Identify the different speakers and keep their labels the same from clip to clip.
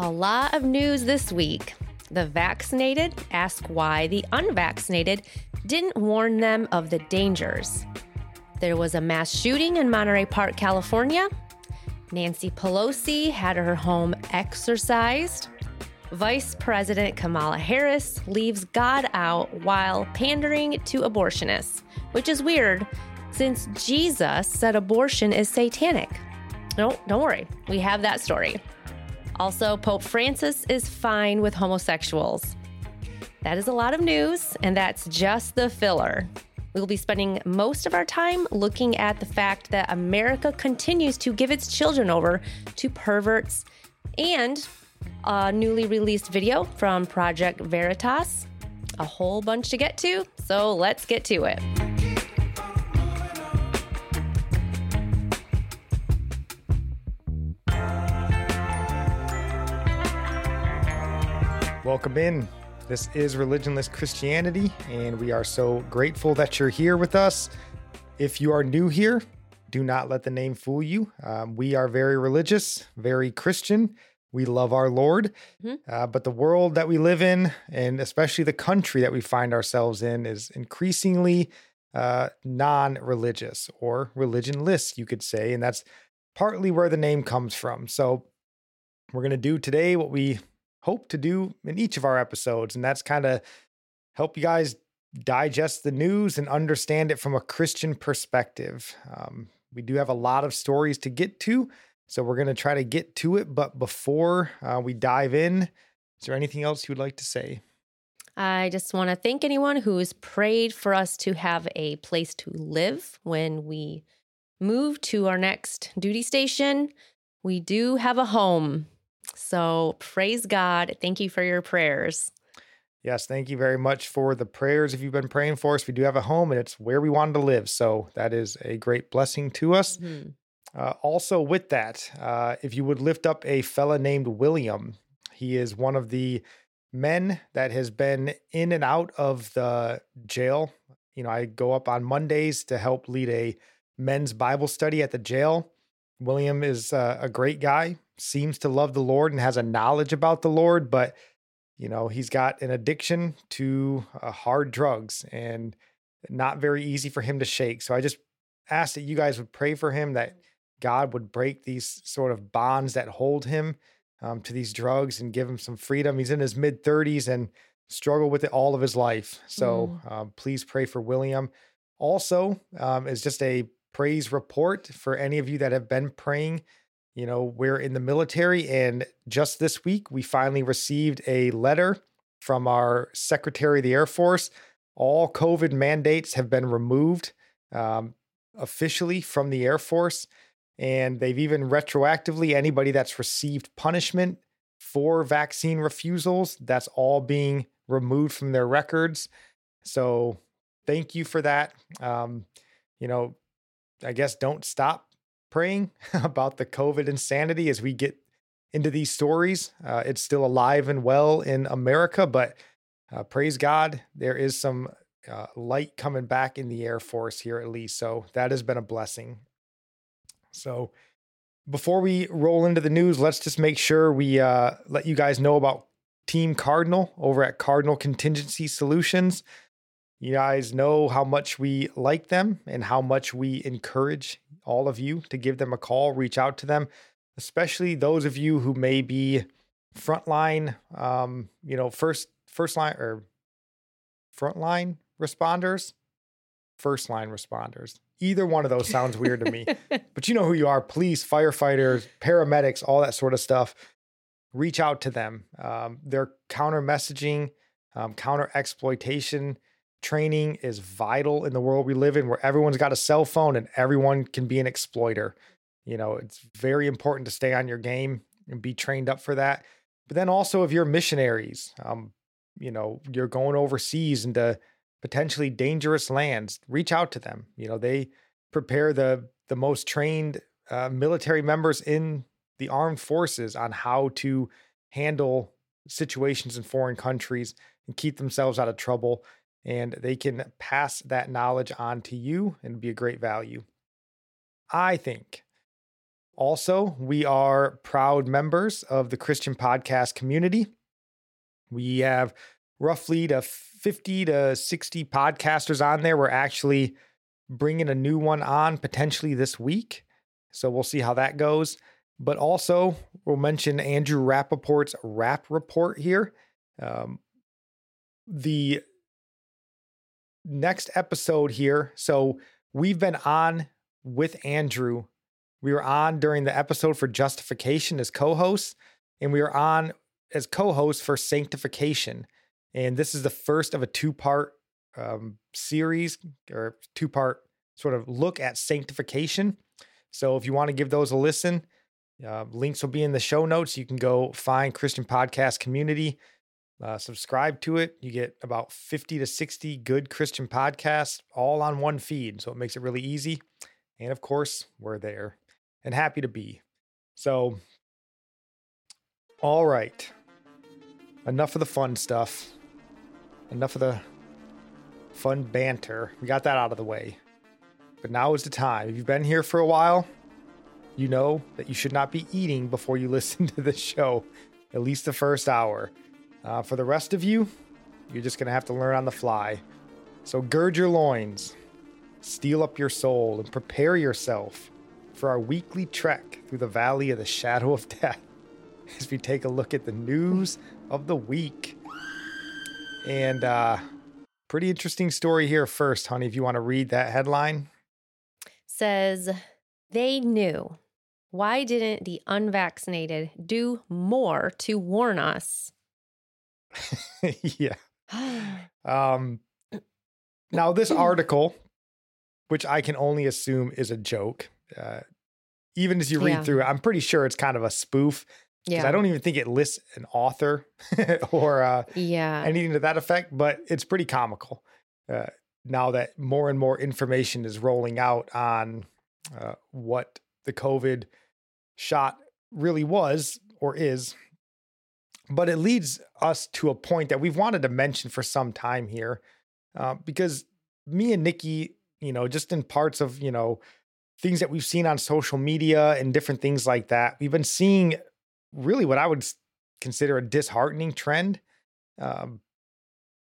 Speaker 1: A lot of news this week. The vaccinated ask why the unvaccinated didn't warn them of the dangers. There was a mass shooting in Monterey Park, California. Nancy Pelosi had her home exorcised. Vice President Kamala Harris leaves God out while pandering to abortionists, which is weird since Jesus said abortion is satanic. No, don't worry, we have that story. Also, Pope Francis is fine with homosexuals. That is a lot of news, and that's just the filler. We will be spending most of our time looking at the fact that America continues to give its children over to perverts and a newly released video from Project Veritas. A whole bunch to get to, so let's get to it.
Speaker 2: Welcome in. This is Religionless Christianity, and we are so grateful that you're here with us. If you are new here, do not let the name fool you. Um, we are very religious, very Christian. We love our Lord. Mm-hmm. Uh, but the world that we live in, and especially the country that we find ourselves in, is increasingly uh, non religious or religionless, you could say. And that's partly where the name comes from. So, we're going to do today what we hope to do in each of our episodes. And that's kind of help you guys digest the news and understand it from a Christian perspective. Um, we do have a lot of stories to get to. So we're going to try to get to it. But before uh, we dive in, is there anything else you would like to say?
Speaker 1: I just want to thank anyone who has prayed for us to have a place to live when we move to our next duty station. We do have a home. So praise God. Thank you for your prayers.
Speaker 2: Yes, thank you very much for the prayers. If you've been praying for us, we do have a home and it's where we wanted to live. So that is a great blessing to us. Mm-hmm. Uh, also, with that, uh, if you would lift up a fella named William, he is one of the men that has been in and out of the jail. You know, I go up on Mondays to help lead a men's Bible study at the jail. William is uh, a great guy seems to love the Lord and has a knowledge about the Lord, but you know, he's got an addiction to uh, hard drugs and not very easy for him to shake. So I just ask that you guys would pray for him that God would break these sort of bonds that hold him um, to these drugs and give him some freedom. He's in his mid 30s and struggled with it all of his life. So mm. um, please pray for William. Also, um, is just a praise report for any of you that have been praying you know, we're in the military, and just this week, we finally received a letter from our Secretary of the Air Force. All COVID mandates have been removed um, officially from the Air Force. And they've even retroactively, anybody that's received punishment for vaccine refusals, that's all being removed from their records. So thank you for that. Um, you know, I guess don't stop praying about the COVID insanity as we get into these stories. Uh, it's still alive and well in America, but uh, praise God, there is some uh, light coming back in the Air Force here at least. So that has been a blessing. So before we roll into the news, let's just make sure we uh, let you guys know about Team Cardinal over at Cardinal Contingency Solutions. You guys know how much we like them and how much we encourage all of you to give them a call, reach out to them, especially those of you who may be frontline, um, you know, first first line or frontline responders, first line responders. Either one of those sounds weird to me, but you know who you are: police, firefighters, paramedics, all that sort of stuff. Reach out to them. Um, their counter messaging, um, counter exploitation training is vital in the world we live in where everyone's got a cell phone and everyone can be an exploiter. You know, it's very important to stay on your game and be trained up for that. But then also if you're missionaries, um, you know, you're going overseas into potentially dangerous lands, reach out to them. You know, they prepare the the most trained uh, military members in the armed forces on how to handle situations in foreign countries and keep themselves out of trouble and they can pass that knowledge on to you and be a great value. I think Also, we are proud members of the Christian podcast community. We have roughly to 50 to 60 podcasters on there. We're actually bringing a new one on potentially this week. So we'll see how that goes. But also, we'll mention Andrew Rappaport's Rap Report here. Um, the next episode here. So we've been on with Andrew. We were on during the episode for justification as co hosts, and we were on as co hosts for sanctification. And this is the first of a two part um, series or two part sort of look at sanctification. So if you want to give those a listen, uh, links will be in the show notes. You can go find Christian Podcast Community, uh, subscribe to it. You get about 50 to 60 good Christian podcasts all on one feed. So it makes it really easy. And of course, we're there and happy to be. So, all right. Enough of the fun stuff. Enough of the fun banter. We got that out of the way. But now is the time. If you've been here for a while, you know that you should not be eating before you listen to the show, at least the first hour. Uh, for the rest of you, you're just going to have to learn on the fly. So gird your loins, steel up your soul, and prepare yourself for our weekly trek through the valley of the shadow of death as we take a look at the news of the week. And uh pretty interesting story here first, honey, if you want to read that headline.
Speaker 1: Says they knew. Why didn't the unvaccinated do more to warn us?
Speaker 2: yeah. um now this article which I can only assume is a joke. Uh, even as you read
Speaker 1: Yeah.
Speaker 2: through it, I'm pretty sure it's kind of a spoof because
Speaker 1: Yeah.
Speaker 2: I don't even think it lists an author or uh,
Speaker 1: yeah.
Speaker 2: anything to that effect, but it's pretty comical. Uh, now that more and more information is rolling out on uh, what the COVID shot really was or is. But it leads us to a point that we've wanted to mention for some time here uh, because me and Nikki, you know, just in parts of, you know, things that we've seen on social media and different things like that, we've been seeing really what I would consider a disheartening trend. Um,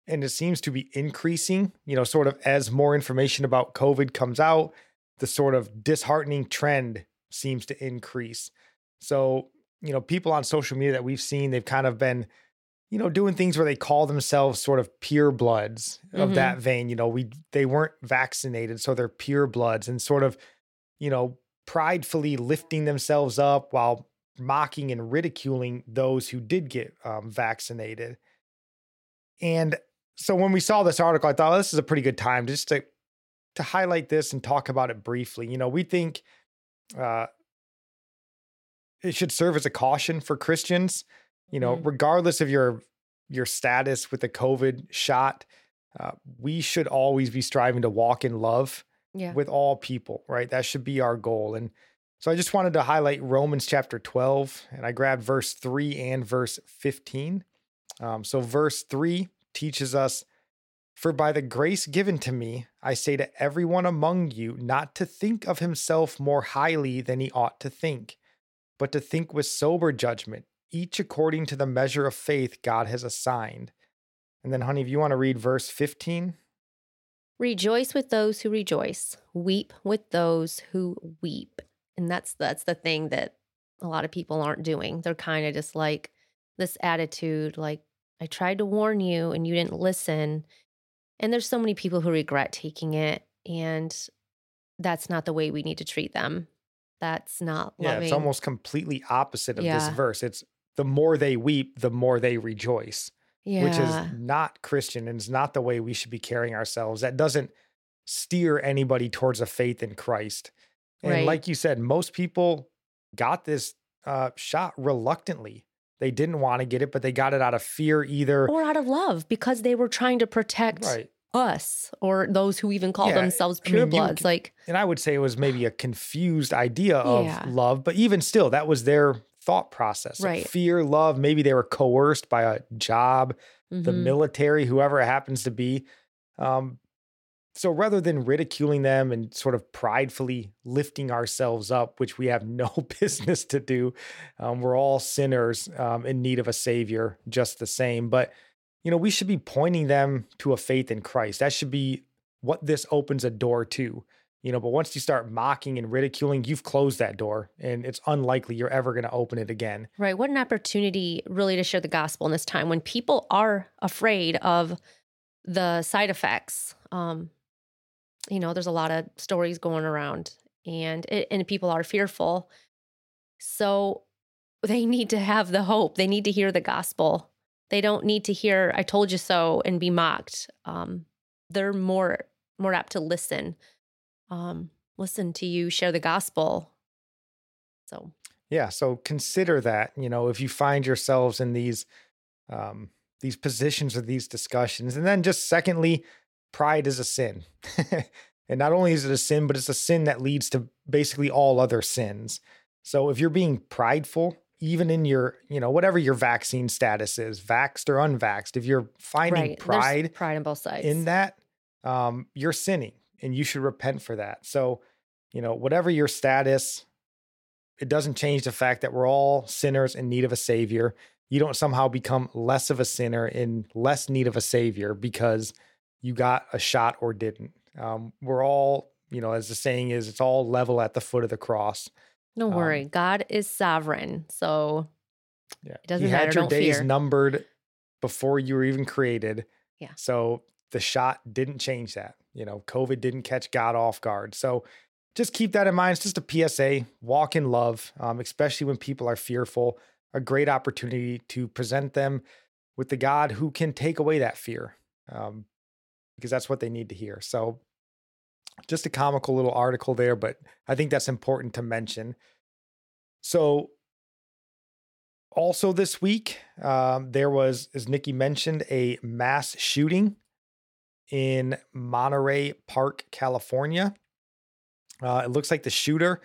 Speaker 2: and it seems to be increasing, you know, sort of as more information about COVID comes out, the sort of disheartening trend seems to increase. So, you know, people on social media that we've seen, they've kind of been, you know, doing things where they call themselves sort of pure bloods of
Speaker 1: Mhm.
Speaker 2: that vein. You know, we they weren't vaccinated, so they're pure bloods and sort of, you know, pridefully lifting themselves up while mocking and ridiculing those who did get um, vaccinated. And so when we saw this article, I thought this is a pretty good time just to to highlight this and talk about it briefly. You know, we think uh, it should serve as a caution for Christians. You know,
Speaker 1: Mhm.
Speaker 2: regardless of your your status with the COVID shot, uh, we should always be striving to walk in love
Speaker 1: yeah.
Speaker 2: with all people, right? That should be our goal. And so I just wanted to highlight Romans chapter 12, and I grabbed verse 3 and verse 15. Um, so, verse 3 teaches us For by the grace given to me, I say to everyone among you not to think of himself more highly than he ought to think, but to think with sober judgment, each according to the measure of faith God has assigned. And then, honey, if you want to read verse 15.
Speaker 1: Rejoice with those who rejoice, weep with those who weep. And that's that's the thing that a lot of people aren't doing. They're kind of just like this attitude like I tried to warn you and you didn't listen. And there's so many people who regret taking it and that's not the way we need to treat them. That's not
Speaker 2: Yeah,
Speaker 1: loving.
Speaker 2: it's almost completely opposite of this verse. It's the more they weep, the more they rejoice,
Speaker 1: yeah.
Speaker 2: which is not Christian and is not the way we should be carrying ourselves. That doesn't steer anybody towards a faith in Christ. And
Speaker 1: Right.
Speaker 2: like you said, most people got this uh, shot reluctantly. They didn't want to get it, but they got it out of fear either.
Speaker 1: or out of love because they were trying to protect
Speaker 2: right.
Speaker 1: Us or those who even call
Speaker 2: Yeah,
Speaker 1: themselves
Speaker 2: I mean,
Speaker 1: purebloods. like
Speaker 2: And I would say it was maybe a confused idea of
Speaker 1: Yeah.
Speaker 2: love, but even still, that was their thought process. Like fear, love, maybe they were coerced by a job, the
Speaker 1: mhm.
Speaker 2: military, whoever it happens to be. Um, so rather than ridiculing them and sort of pridefully lifting ourselves up, which we have no business to do, um, we're all sinners um, in need of a savior, just the same. But you know, we should be pointing them to a faith in Christ. That should be what this opens a door to. You know, but once you start mocking and ridiculing, you've closed that door and it's unlikely you're ever going to open it again.
Speaker 1: Right. What an opportunity, really, to share the gospel in this time when people are afraid of the side effects. Um, you know, there's a lot of stories going around and it, and people are fearful. So they need to have the hope. They need to hear the gospel. They don't need to hear "I told you so" and be mocked. Um, they're more more apt to listen, um, listen to you share the gospel. So
Speaker 2: yeah, so consider that. You know, if you find yourselves in these um, these positions or these discussions, and then just secondly, pride is a sin. and not only is it a sin, but it's a sin that leads to basically all other sins. So if you're being prideful, even in your, you know, whatever your vaccine status is, vaxxed or unvaxxed, if you're finding
Speaker 1: right.
Speaker 2: pride,
Speaker 1: There's pride on both sides
Speaker 2: in that, um, you're sinning and you should repent for that. So, you know, whatever your status, it doesn't change the fact that we're all sinners in need of a savior. You don't somehow become less of a sinner in less need of a savior because you got a shot or didn't. Um, we're all, you know, as the saying is, it's all level at the foot of the cross.
Speaker 1: Don't
Speaker 2: Um,
Speaker 1: worry, God is sovereign. So
Speaker 2: Yeah.
Speaker 1: It doesn't
Speaker 2: you
Speaker 1: matter,
Speaker 2: had your days
Speaker 1: fear.
Speaker 2: numbered before you were even created.
Speaker 1: Yeah.
Speaker 2: So the shot didn't change that. You know, COVID didn't catch God off guard. So just keep that in mind. It's just a PSA. Walk in love, um, especially when people are fearful. A great opportunity to present them with the God who can take away that fear, um, because that's what they need to hear. So just a comical little article there, but I think that's important to mention. So also this week, um, there was, as Nikki mentioned, a mass shooting in Monterey Park, California. Uh, it looks like the shooter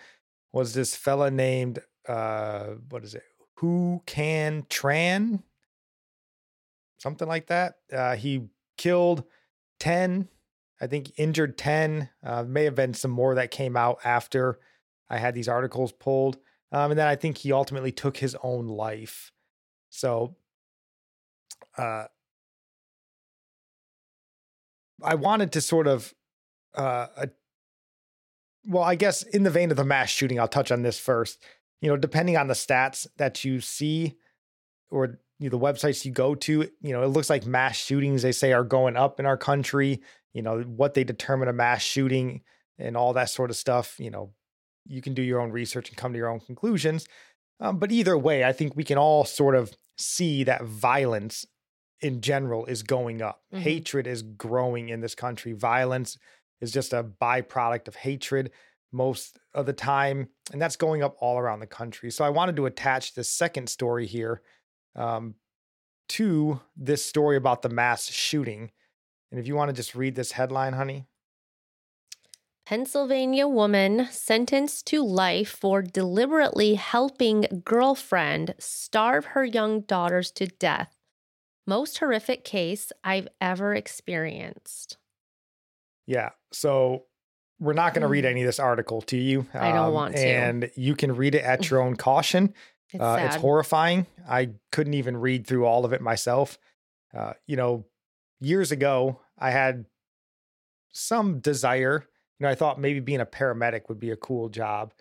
Speaker 2: was this fella named uh, what is it? Huu Can Tran? Something like that. Uh, he killed ten, I think injured ten. Uh, may have been some more that came out after I had these articles pulled. Um, and then I think he ultimately took his own life. So, uh, I wanted to sort of, uh, a, well, I guess in the vein of the mass shooting, I'll touch on this first. You know, depending on the stats that you see or you know, the websites you go to, you know, it looks like mass shootings they say are going up in our country. You know, what they determine a mass shooting and all that sort of stuff. You know, you can do your own research and come to your own conclusions. Um, but either way, I think we can all sort of see that violence in general is going up.
Speaker 1: Mhm.
Speaker 2: Hatred is growing in this country. Violence is just a byproduct of hatred most of the time. And that's going up all around the country. So I wanted to attach this second story here um, to this story about the mass shooting. And if you want to just read this headline, honey.
Speaker 1: Pennsylvania woman sentenced to life for deliberately helping girlfriend starve her young daughters to death. Most horrific case I've ever experienced.
Speaker 2: Yeah. So we're not going to read
Speaker 1: Mm.
Speaker 2: any of this article to you. um,
Speaker 1: I don't want to.
Speaker 2: And you can read it at your own caution.
Speaker 1: It's
Speaker 2: uh,
Speaker 1: sad.
Speaker 2: It's horrifying. I couldn't even read through all of it myself. Uh, you know, years ago, I had some desire. You know, I thought maybe being a paramedic would be a cool job.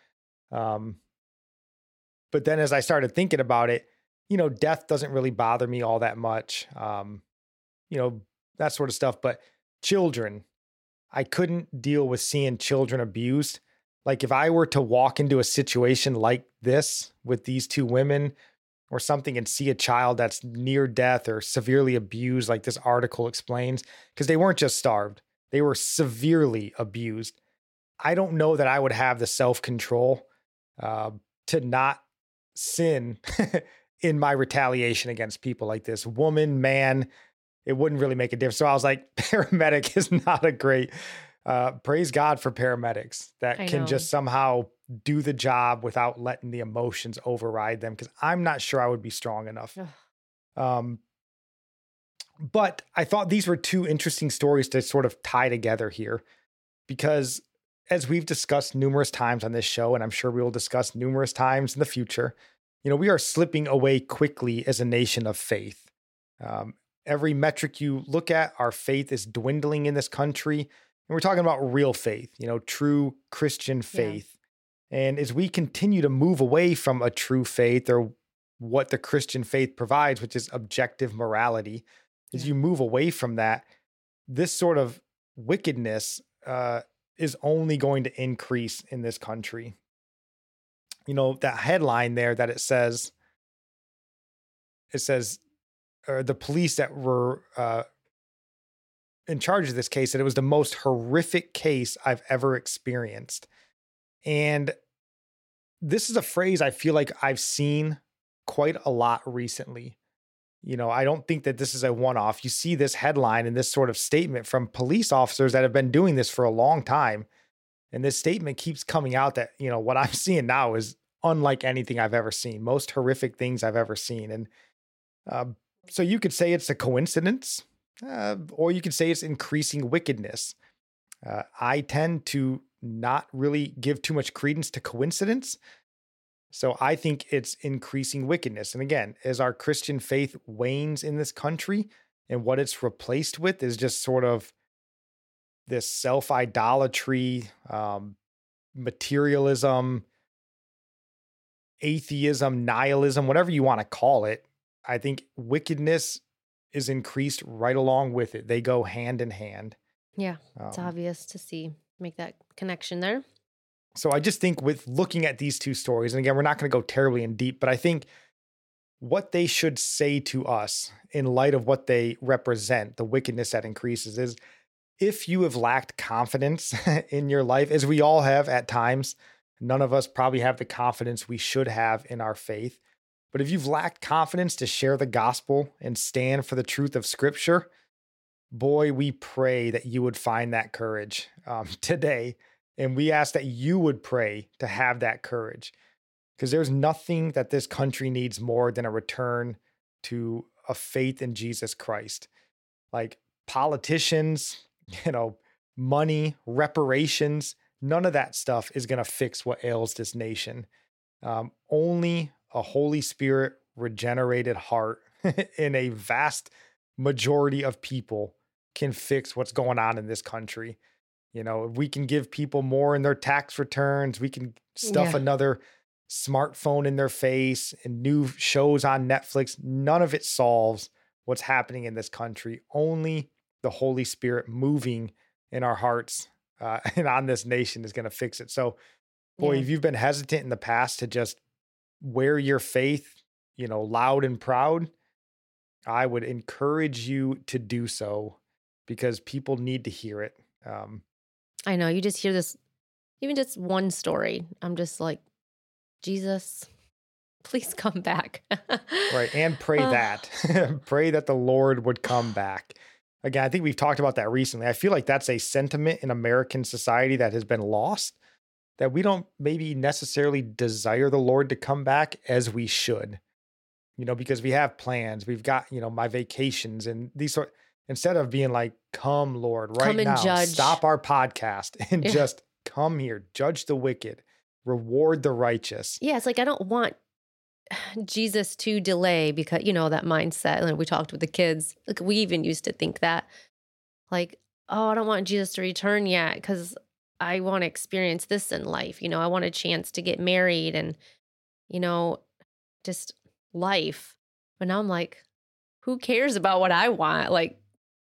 Speaker 2: Um, but then as I started thinking about it, you know, death doesn't really bother me all that much. Um, you know, that sort of stuff. But children, I couldn't deal with seeing children abused. Like if I were to walk into a situation like this with these two women or something and see a child that's near death or severely abused, like this article explains, because they weren't just starved, they were severely abused. I don't know that I would have the self control uh, to not sin in my retaliation against people like this. Woman, man, it wouldn't really make a difference. So I was like, paramedic is not a great. Uh, praise God for paramedics that
Speaker 1: I
Speaker 2: can
Speaker 1: know.
Speaker 2: just somehow do the job without letting the emotions override them. Because I'm not sure I would be strong enough. Um, but I thought these were two interesting stories to sort of tie together here because as we've discussed numerous times on this show, and I'm sure we will discuss numerous times in the future, you know, we are slipping away quickly as a nation of faith. Um, every metric you look at, our faith is dwindling in this country. And we're talking about real faith, you know, true Christian faith. Yeah. And as we continue to move away from a true faith or what the Christian faith provides, which is objective morality, yeah. as you move away from that, this sort of wickedness uh, is only going to increase in this country. You know, that headline there that it says, it says, or the police that were uh, in charge of this case said it was the most horrific case I've ever experienced. And this is a phrase I feel like I've seen quite a lot recently. You know, I don't think that this is a one off. You see this headline and this sort of statement from police officers that have been doing this for a long time. And this statement keeps coming out that, you know, what I'm seeing now is unlike anything I've ever seen, most horrific things I've ever seen. And uh, so you could say it's a coincidence, uh, or you could say it's increasing wickedness. Uh, I tend to not really give too much credence to coincidence. So I think it's increasing wickedness. And again, as our Christian faith wanes in this country, and what it's replaced with is just sort of this self idolatry, um, materialism, atheism, nihilism, whatever you want to call it. I think wickedness is increased right along with it. They go hand in hand.
Speaker 1: Yeah, it's um, obvious to see, make that connection there.
Speaker 2: So I just think with looking at these two stories, and again, we're not going to go terribly in deep, but I think what they should say to us in light of what they represent, the wickedness that increases, is if you have lacked confidence in your life, as we all have at times, none of us probably have the confidence we should have in our faith. But if you've lacked confidence to share the gospel and stand for the truth of scripture, boy, we pray that you would find that courage um, today and we ask that you would pray to have that courage because there's nothing that this country needs more than a return to a faith in Jesus Christ. Like politicians, you know, money, reparations, none of that stuff is going to fix what ails this nation. Um, only a Holy Spirit regenerated heart in a vast majority of people can fix what's going on in this country. You know, if we can give people more in their tax returns, we can stuff yeah. another smartphone in their face and new shows on Netflix. None of it solves what's happening in this country. Only the Holy Spirit moving in our hearts uh, and on this nation is going to fix it. So, boy, yeah. if you've been hesitant in the past to just wear your faith, you know, loud and proud, I would encourage you to do so because people need to hear it. Um,
Speaker 1: I know. You just hear this, even just one story. I'm just like, Jesus, please come back.
Speaker 2: right. And pray that. pray that the Lord would come back. Again, I think we've talked about that recently. I feel like that's a sentiment in American society that has been lost, that we don't maybe necessarily desire the Lord to come back as we should. You know, because we have plans, we've got, you know, my vacations and these sort instead of being like, come, Lord, right now, judge. stop our podcast and yeah. just come here, judge the wicked, reward the righteous.
Speaker 1: Yeah, it's like I don't want Jesus to delay because, you know, that mindset. And we talked with the kids. Like we even used to think that, like, oh, I don't want Jesus to return yet because I want to experience this in life. You know, I want a chance to get married and, you know, just life. But now I'm like, who cares about what I want? Like,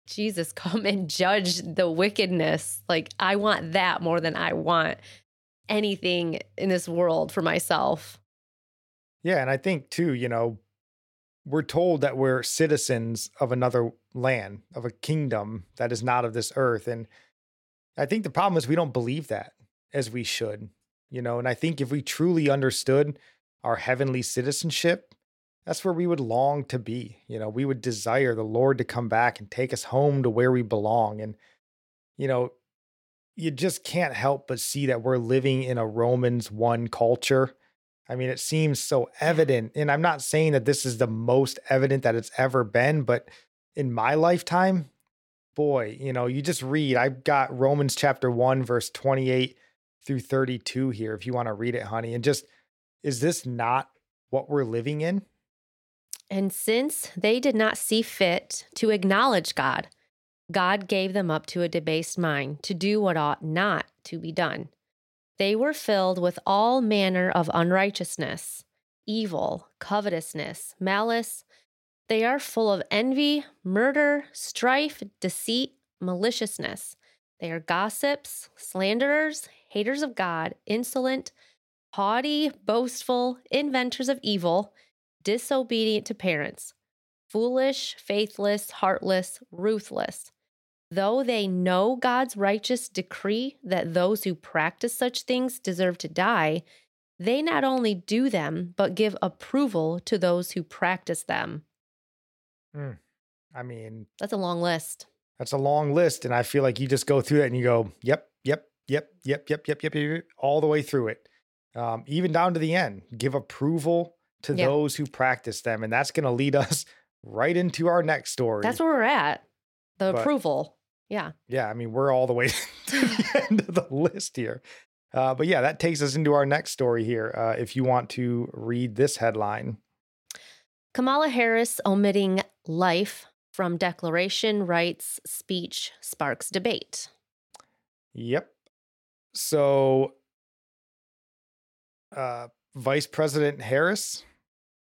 Speaker 1: Jesus, come and judge the wickedness. Like, I want that more than I want anything in this world for myself.
Speaker 2: Yeah. And I think, too, you know, we're told that we're citizens of another land, of a kingdom that is not of this earth. And I think the problem is we don't believe that as we should, you know. And I think if we truly understood our heavenly citizenship, that's where we would long to be. You know, we would desire the Lord to come back and take us home to where we belong. And, you know, you just can't help but see that we're living in a Romans 1 culture. I mean, it seems so evident. And I'm not saying that this is the most evident that it's ever been, but in my lifetime, boy, you know, you just read. I've got Romans chapter 1, verse 28 through 32 here, if you want to read it, honey. And just, is this not what we're living in?
Speaker 1: And since they did not see fit to acknowledge God, God gave them up to a debased mind to do what ought not to be done. They were filled with all manner of unrighteousness, evil, covetousness, malice. They are full of envy, murder, strife, deceit, maliciousness. They are gossips, slanderers, haters of God, insolent, haughty, boastful, inventors of evil, disobedient to parents, foolish, faithless, heartless, ruthless. Though they know God's righteous decree that those who practice such things deserve to die, they not only do them, but give approval to those who practice them.
Speaker 2: Mm. I mean,
Speaker 1: that's a long list.
Speaker 2: That's a long list. And I feel like you just go through that and you go, yep, yep, yep, yep, yep, yep, yep, yep, all the way through it, um, even down to the end. Give approval to yep. those who practice them. And that's going to lead us right into our next story.
Speaker 1: That's where we're at. The but, approval. Yeah.
Speaker 2: Yeah. I mean, we're all the way to the end of the list here. Uh, but yeah, that takes us into our next story here. Uh, if you want to read this headline
Speaker 1: Kamala Harris omitting life from declaration rights speech sparks debate.
Speaker 2: Yep. So, uh, Vice President Harris,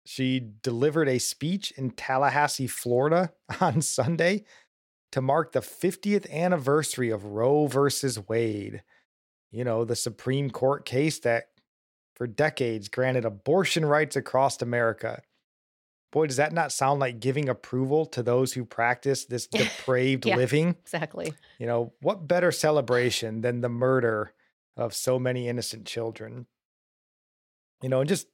Speaker 2: she delivered a speech in Tallahassee, Florida on Sunday to mark the 50th anniversary of Roe versus Wade. You know, the Supreme Court case that for decades granted abortion rights across America. Boy, does that not sound like giving approval to those who practice this depraved yeah, living?
Speaker 1: Exactly.
Speaker 2: You know, what better celebration than the murder of so many innocent children? You know, and just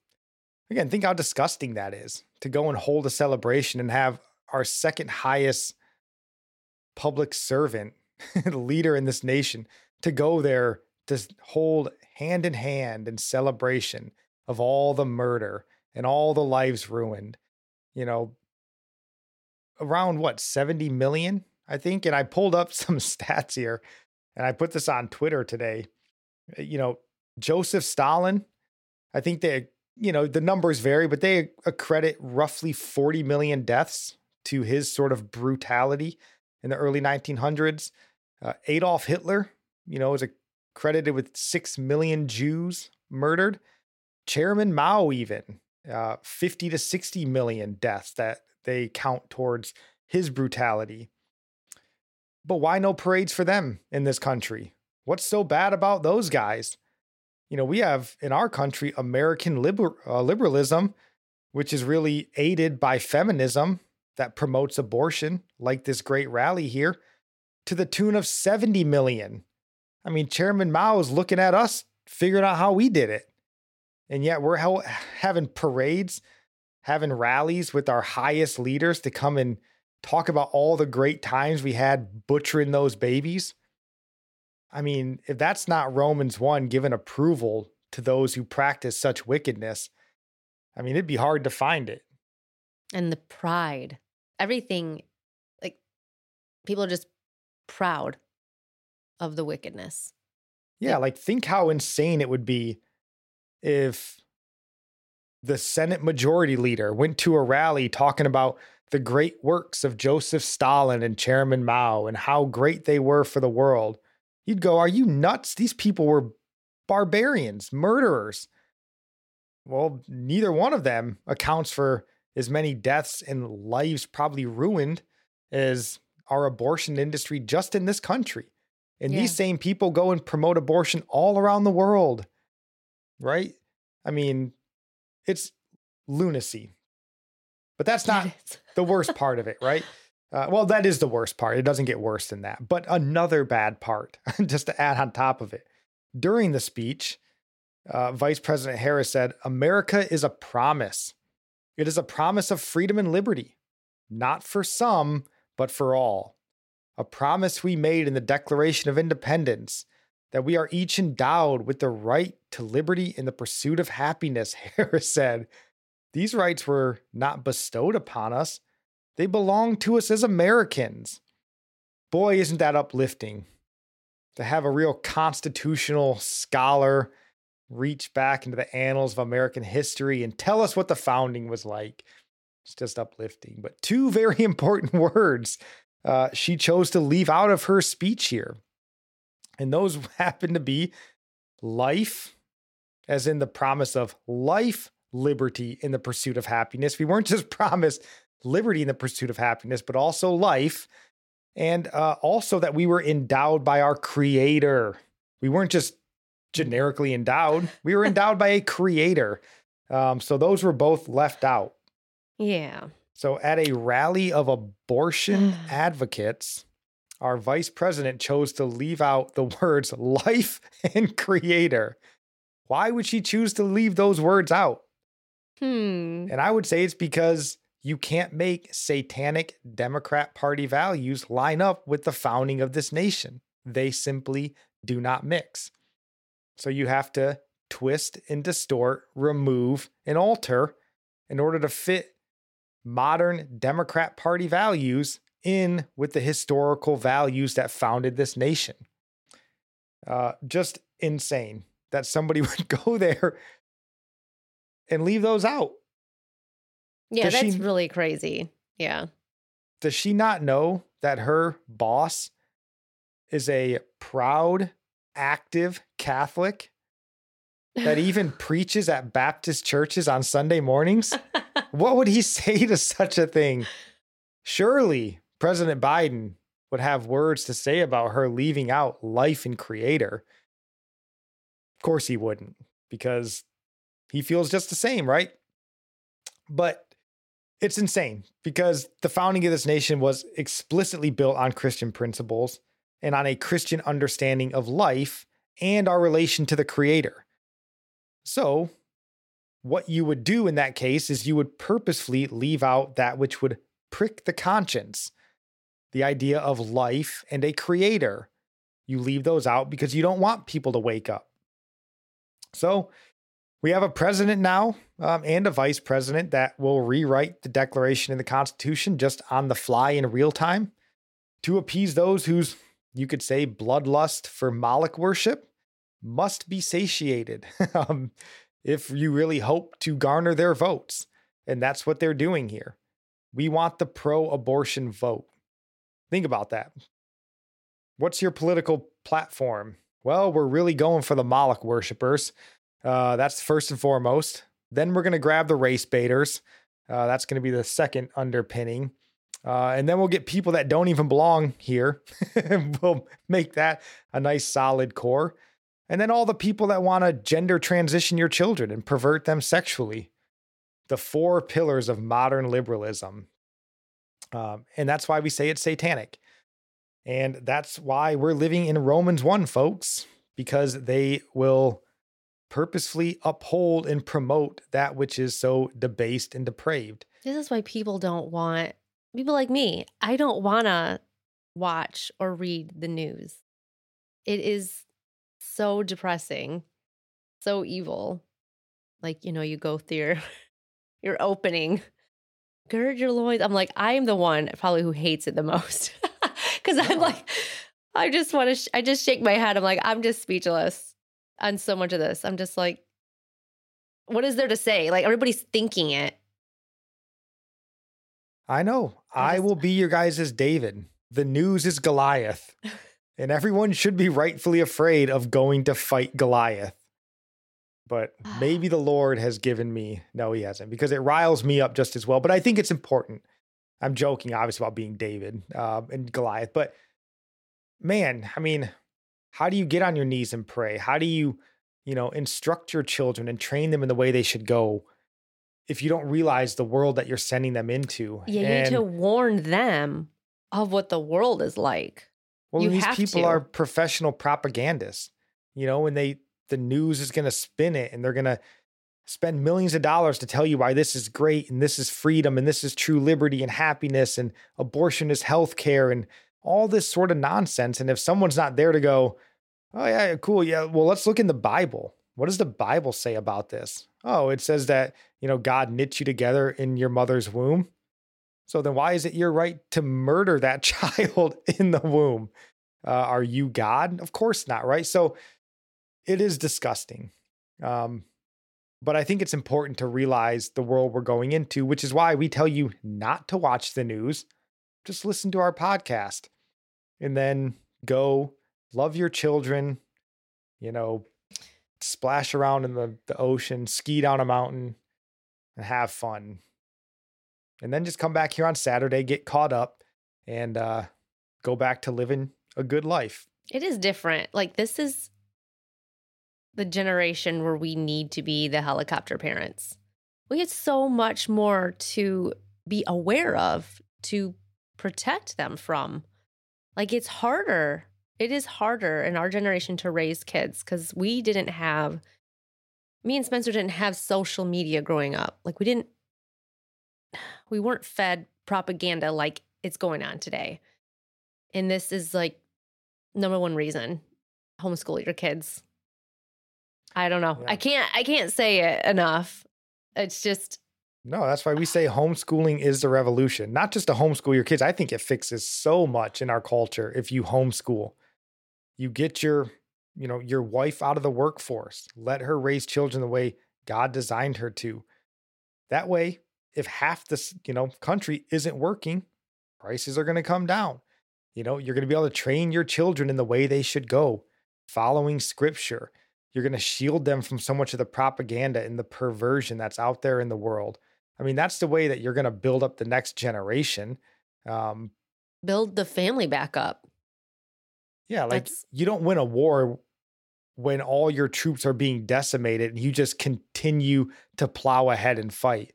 Speaker 2: again, think how disgusting that is to go and hold a celebration and have our second highest public servant, leader in this nation, to go there to hold hand in hand in celebration of all the murder and all the lives ruined. You know, around what, 70 million, I think. And I pulled up some stats here and I put this on Twitter today. Uh, you know, Joseph Stalin, I think they, you know, the numbers vary, but they accredit roughly 40 million deaths to his sort of brutality in the early 1900s. Uh, Adolf Hitler, you know, is credited with 6 million Jews murdered. Chairman Mao, even uh, 50 to 60 million deaths that they count towards his brutality. But why no parades for them in this country? What's so bad about those guys? You know, we have in our country American liber- uh, liberalism, which is really aided by feminism that promotes abortion, like this great rally here, to the tune of 70 million. I mean, Chairman Mao is looking at us, figuring out how we did it. And yet we're having parades, having rallies with our highest leaders to come and talk about all the great times we had butchering those babies. I mean, if that's not Romans 1 giving approval to those who practice such wickedness, I mean, it'd be hard to find it.
Speaker 1: And the pride everything like people are just proud of the wickedness.
Speaker 2: Yeah, like think how insane it would be if the Senate majority leader went to a rally talking about the great works of Joseph Stalin and Chairman Mao and how great they were for the world. You'd go, Are you nuts? These people were barbarians, murderers. Well, neither one of them accounts for as many deaths and lives probably ruined as our abortion industry just in this country. And yeah. these same people go and promote abortion all around the world, right? I mean, it's lunacy. But that's not the worst part of it, right? Uh, well, that is the worst part. It doesn't get worse than that. But another bad part, just to add on top of it. During the speech, uh, Vice President Harris said, America is a promise. It is a promise of freedom and liberty, not for some, but for all. A promise we made in the Declaration of Independence that we are each endowed with the right to liberty in the pursuit of happiness, Harris said. These rights were not bestowed upon us, They belong to us as Americans. Boy, isn't that uplifting to have a real constitutional scholar reach back into the annals of American history and tell us what the founding was like. It's just uplifting. But two very important words uh, she chose to leave out of her speech here. And those happen to be life, as in the promise of life, liberty in the pursuit of happiness. We weren't just promised liberty in the pursuit of happiness, but also life. And uh, also that we were endowed by our creator. We weren't just generically endowed, we were endowed by a creator. Um, so those were both left out.
Speaker 1: Yeah.
Speaker 2: So at a rally of abortion advocates, our vice president chose to leave out the words life and creator. Why would she choose to leave those words out?
Speaker 1: Hmm.
Speaker 2: And I would say it's because you can't make satanic Democrat Party values line up with the founding of this nation. They simply do not mix. So you have to twist and distort, remove, and alter in order to fit modern Democrat Party values in with the historical values that founded this nation. Uh, just insane that somebody would go there and leave those out.
Speaker 1: Yeah,
Speaker 2: Does
Speaker 1: that's
Speaker 2: she-
Speaker 1: really crazy. Yeah.
Speaker 2: Does she not know that her boss is a proud, active Catholic that even preaches at Baptist churches on Sunday mornings? what would he say to such a thing? Surely President Biden would have words to say about her leaving out life and creator. Of course, he wouldn't, because he feels just the same, right? But it's insane because the founding of this nation was explicitly built on Christian principles and on a Christian understanding of life and our relation to the Creator. So, what you would do in that case is you would purposefully leave out that which would prick the conscience the idea of life and a creator. You leave those out because you don't want people to wake up. So, we have a president now um, and a vice president that will rewrite the Declaration and the Constitution just on the fly in real time to appease those whose, you could say, bloodlust for Moloch worship must be satiated um, if you really hope to garner their votes. And that's what they're doing here. We want the pro abortion vote. Think about that. What's your political platform? Well, we're really going for the Moloch worshippers. Uh, that's first and foremost. Then we're going to grab the race baiters. Uh, that's going to be the second underpinning. Uh, and then we'll get people that don't even belong here. we'll make that a nice solid core. And then all the people that want to gender transition your children and pervert them sexually. The four pillars of modern liberalism. Um, and that's why we say it's satanic. And that's why we're living in Romans 1, folks, because they will purposefully uphold and promote that which is so debased and depraved.
Speaker 1: This is why people don't want people like me. I don't want to watch or read the news. It is so depressing, so evil. Like, you know, you go through your, your opening, gird your loins. I'm like, I am the one probably who hates it the most. Cause I'm like, I just want to, sh- I just shake my head. I'm like, I'm just speechless on so much of this. I'm just like, what is there to say? Like, everybody's thinking it.
Speaker 2: I know.
Speaker 1: I
Speaker 2: I
Speaker 1: just-
Speaker 2: will be your guys as David. The news is Goliath. and everyone should be rightfully afraid of going to fight Goliath. But maybe the Lord has given me, no, he hasn't, because it riles me up just as well. But I think it's important. I'm joking, obviously, about being David um, and Goliath. But man, I mean, how do you get on your knees and pray? How do you, you know, instruct your children and train them in the way they should go if you don't realize the world that you're sending them into?
Speaker 1: Yeah, you
Speaker 2: And-
Speaker 1: need to warn them of what the world is like.
Speaker 2: Well,
Speaker 1: You
Speaker 2: these people
Speaker 1: to.
Speaker 2: are professional propagandists. You know, when they the news is going to spin it and they're going to spend millions of dollars to tell you why this is great and this is freedom and this is true liberty and happiness and abortion is health care and all this sort of nonsense. And if someone's not there to go, oh yeah, cool, yeah, well, let's look in the Bible. What does the Bible say about this? Oh, it says that, you know, God knit you together in your mother's womb. So then why is it your right to murder that child in the womb? Uh, are you God? Of course not, right? So it is disgusting. Um, but I think it's important to realize the world we're going into, which is why we tell you not to watch the news. Just listen to our podcast and then go love your children, you know, splash around in the, the ocean, ski down a mountain, and have fun. And then just come back here on Saturday, get caught up, and uh, go back to living a good life.
Speaker 1: It is different. Like, this is the generation where we need to be the helicopter parents. We have so much more to be aware of to protect them from. Like it's harder. It is harder in our generation to raise kids because we didn't have, me and Spencer didn't have social media growing up. Like we didn't, we weren't fed propaganda like it's going on today. And this is like number one reason homeschool your kids I don't know. Yeah. I can't I can't say it enough. It's just
Speaker 2: no, that's why we say homeschooling is the revolution. Not just to homeschool your kids. I think it fixes so much in our culture if you homeschool. You get your, you know, your wife out of the workforce. Let her raise children the way God designed her to. That way, if half this, you know, country isn't working, prices are going to come down. You know, you're going to be able to train your children in the way they should go, following scripture you're going to shield them from so much of the propaganda and the perversion that's out there in the world. I mean, that's the way that you're going to build up the next generation. Um,
Speaker 1: build the family back up.
Speaker 2: Yeah, like that's... you don't win a war when all your troops are being decimated and you just continue to plow ahead and fight.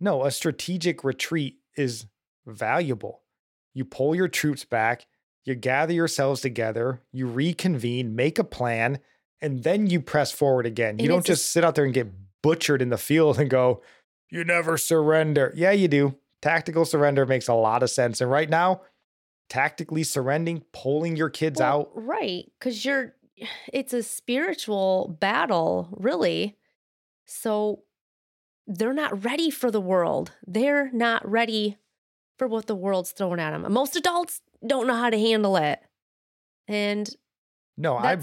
Speaker 2: No, a strategic retreat is valuable. You pull your troops back, you gather yourselves together, you reconvene, make a plan, and then you press forward again. You don't just sit out there and get butchered in the field and go, you never surrender. Yeah, you do. Tactical surrender makes a lot of sense. And right now, tactically surrendering, pulling your kids well, out.
Speaker 1: Right. Because you're, it's a spiritual battle, really. So they're not ready for the world. They're not ready for what the world's throwing at them. Most adults don't know how to handle it. And
Speaker 2: no, I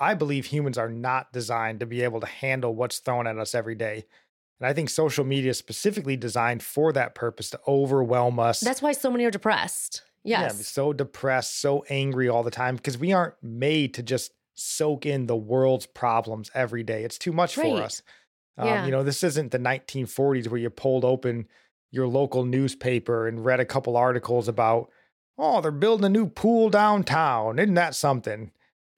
Speaker 2: I believe humans are not designed to be able to handle what's thrown at us every day. And I think social media is specifically designed for that purpose to overwhelm us.
Speaker 1: That's why so many are depressed. Yes. Yeah,
Speaker 2: so depressed, so angry all the time because we aren't made to just soak in the world's problems every day. It's too much right. for us. Um, yeah. You know, this isn't the 1940s where you pulled open your local newspaper and read a couple articles about, oh, they're building a new pool downtown. Isn't that something?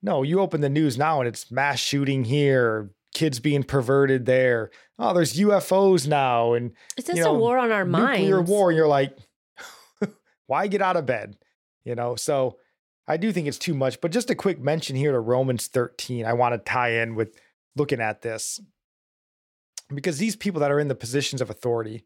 Speaker 2: No, you open the news now and it's mass shooting here, kids being perverted there. Oh, there's UFOs now, and
Speaker 1: it's just you know, a war on our minds. Nuclear
Speaker 2: war, and you're like, why get out of bed? You know, so I do think it's too much. But just a quick mention here to Romans 13. I want to tie in with looking at this because these people that are in the positions of authority,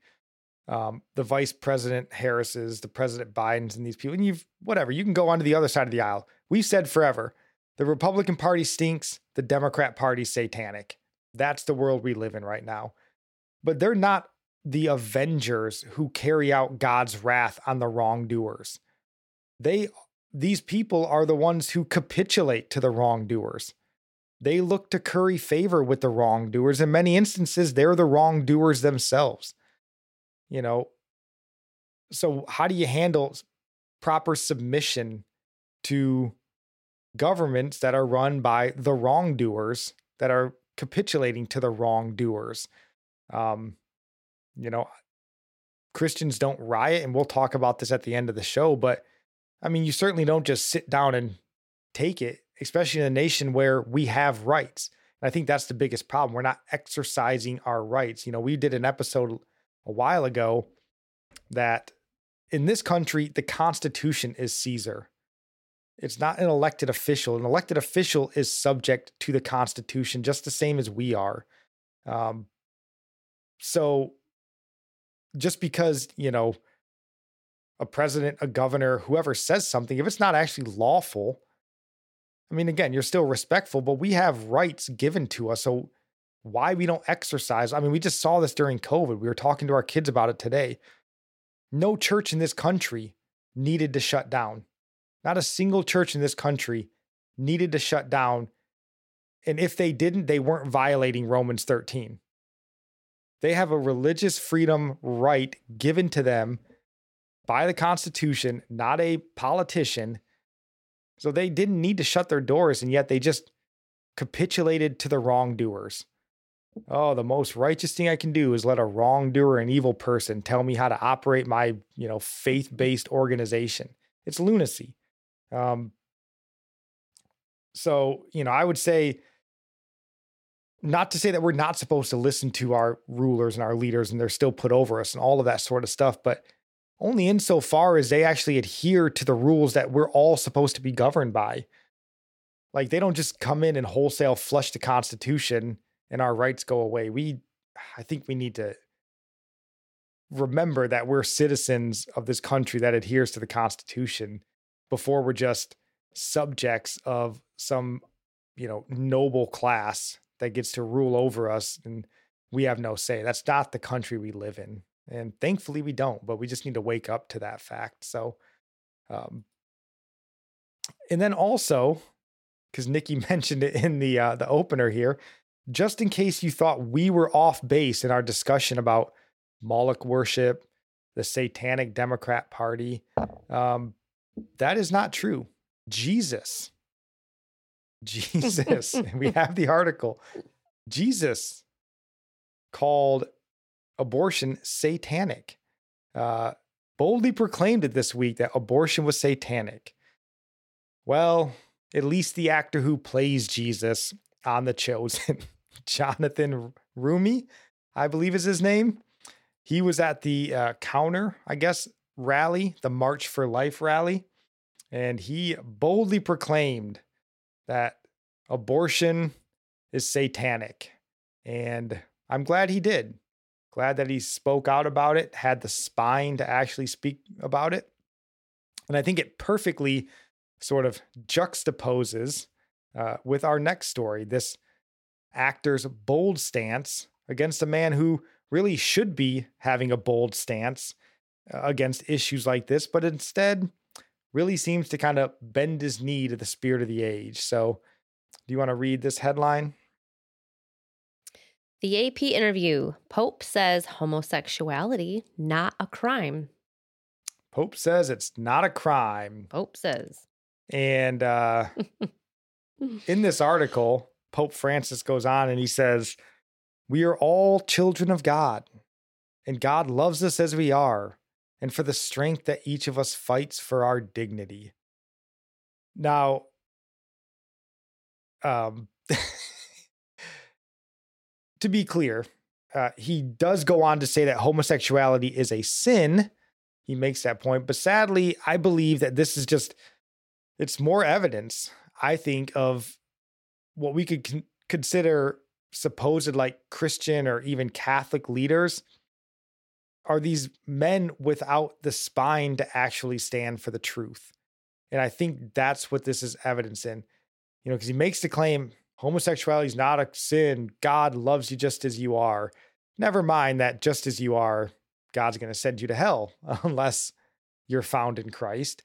Speaker 2: um, the vice president Harris's, the president Biden's, and these people, and you've whatever, you can go onto the other side of the aisle. We've said forever the Republican Party stinks, the Democrat Party satanic. That's the world we live in right now. But they're not the avengers who carry out God's wrath on the wrongdoers. They these people are the ones who capitulate to the wrongdoers. They look to curry favor with the wrongdoers. In many instances, they're the wrongdoers themselves. You know, so how do you handle proper submission to governments that are run by the wrongdoers that are capitulating to the wrongdoers. Um, you know, Christians don't riot, and we'll talk about this at the end of the show, but I mean, you certainly don't just sit down and take it, especially in a nation where we have rights. And I think that's the biggest problem. We're not exercising our rights. You know, we did an episode a while ago that in this country, the Constitution is Caesar. It's not an elected official. An elected official is subject to the Constitution just the same as we are. Um, so just because, you know, a president, a governor, whoever says something, if it's not actually lawful, I mean, again, you're still respectful, but we have rights given to us. So why we don't exercise? I mean, we just saw this during COVID. We were talking to our kids about it today. no church in this country needed to shut down. Not a single church in this country needed to shut down. And if they didn't, they weren't violating Romans 13. They have a religious freedom right given to them by the Constitution, not a politician. So they didn't need to shut their doors, and yet they just capitulated to the wrongdoers. Oh, the most righteous thing I can do is let a wrongdoer, an evil person, tell me how to operate my, you know, faith-based organization. It's lunacy. Um, so, you know, I would say not to say that we're not supposed to listen to our rulers and our leaders and they're still put over us and all of that sort of stuff, but only insofar as they actually adhere to the rules that we're all supposed to be governed by. Like they don't just come in and wholesale flush the Constitution and our rights go away. We, I think we need to remember that we're citizens of this country that adheres to the Constitution before we're just subjects of some, you know, noble class that gets to rule over us and we have no say. That's not the country we live in. And thankfully we don't, but we just need to wake up to that fact. So, um, and then also, because Nikki mentioned it in the uh, the opener here, just in case you thought we were off base in our discussion about Moloch worship, the Satanic Democrat Party, um, that is not true. Jesus Jesus, we have the article. Jesus called abortion satanic. Uh, boldly proclaimed it this week that abortion was satanic. Well, at least the actor who plays Jesus on The Chosen, Jonathan Roumie, I believe is his name. He was at the uh, counter, I guess, rally, the March for Life rally, and he boldly proclaimed that abortion is satanic. And I'm glad he did. Glad that he spoke out about it, had the spine to actually speak about it. And I think it perfectly sort of juxtaposes uh, with our next story this actor's bold stance against a man who really should be having a bold stance against issues like this, but instead really seems to kind of bend his knee to the spirit of the age. So, do you want to read this headline?
Speaker 1: The AP interview Pope says homosexuality not a crime.
Speaker 2: Pope says it's not a crime.
Speaker 1: Pope says.
Speaker 2: And uh, in this article, Pope Francis goes on and he says, We are all children of God, and God loves us as we are and for the strength that each of us fights for our dignity. Now, um, to be clear, uh, he does go on to say that homosexuality is a sin. He makes that point, but sadly, I believe that this is just it's more evidence, I think, of what we could con- consider supposed like Christian or even Catholic leaders are these men without the spine to actually stand for the truth. And I think that's what this is evidence in. You know, because he makes the claim homosexuality is not a sin. God loves you just as you are. Never mind that just as you are, God's going to send you to hell unless you're found in Christ.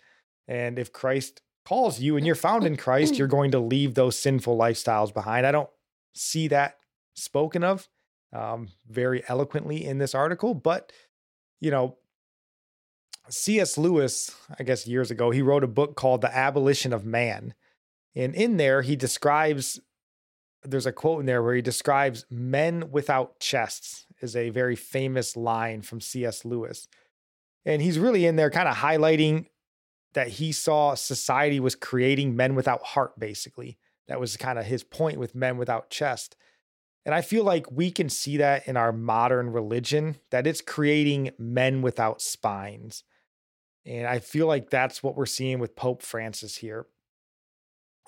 Speaker 2: And if Christ calls you and you're found in Christ, you're going to leave those sinful lifestyles behind. I don't see that spoken of um, very eloquently in this article, but you know, C.S. Lewis, I guess years ago, he wrote a book called The Abolition of Man. And in there, he describes, there's a quote in there where he describes men without chests, is a very famous line from C.S. Lewis. And he's really in there kind of highlighting that he saw society was creating men without heart, basically. That was kind of his point with men without chest. And I feel like we can see that in our modern religion, that it's creating men without spines. And I feel like that's what we're seeing with Pope Francis here.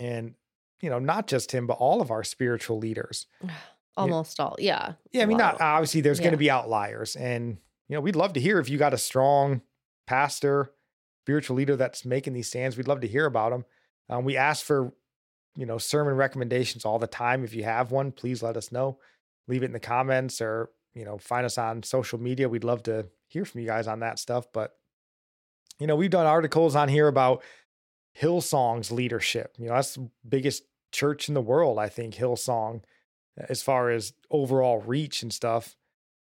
Speaker 2: And, you know, not just him, but all of our spiritual leaders.
Speaker 1: Almost all. Yeah.
Speaker 2: Yeah. I mean, not obviously there's yeah. going to be outliers. And, you know, we'd love to hear if you got a strong pastor, spiritual leader that's making these stands. We'd love to hear about them. Um, we asked for you know, sermon recommendations all the time. If you have one, please let us know. Leave it in the comments or, you know, find us on social media. We'd love to hear from you guys on that stuff. But, you know, we've done articles on here about Hillsong's leadership. You know, that's the biggest church in the world, I think, Hillsong, as far as overall reach and stuff.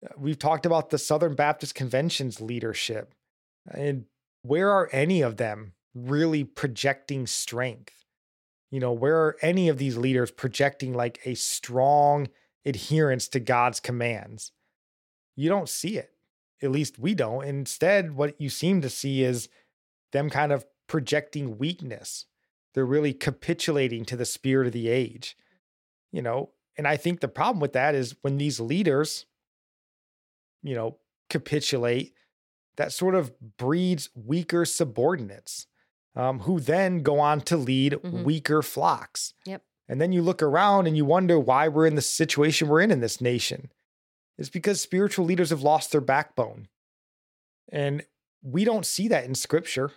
Speaker 2: Uh, we've talked about the Southern Baptist Convention's leadership. And where are any of them really projecting strength? You know, where are any of these leaders projecting like a strong adherence to God's commands? You don't see it. At least we don't. Instead, what you seem to see is them kind of projecting weakness. They're really capitulating to the spirit of the age. You know, and I think the problem with that is when these leaders, you know, capitulate, that sort of breeds weaker subordinates um, who then go on to lead mm-hmm. weaker flocks.
Speaker 1: Yep.
Speaker 2: And then you look around and you wonder why we're in the situation we're in in this nation. It's because spiritual leaders have lost their backbone. And we don't see that in scripture.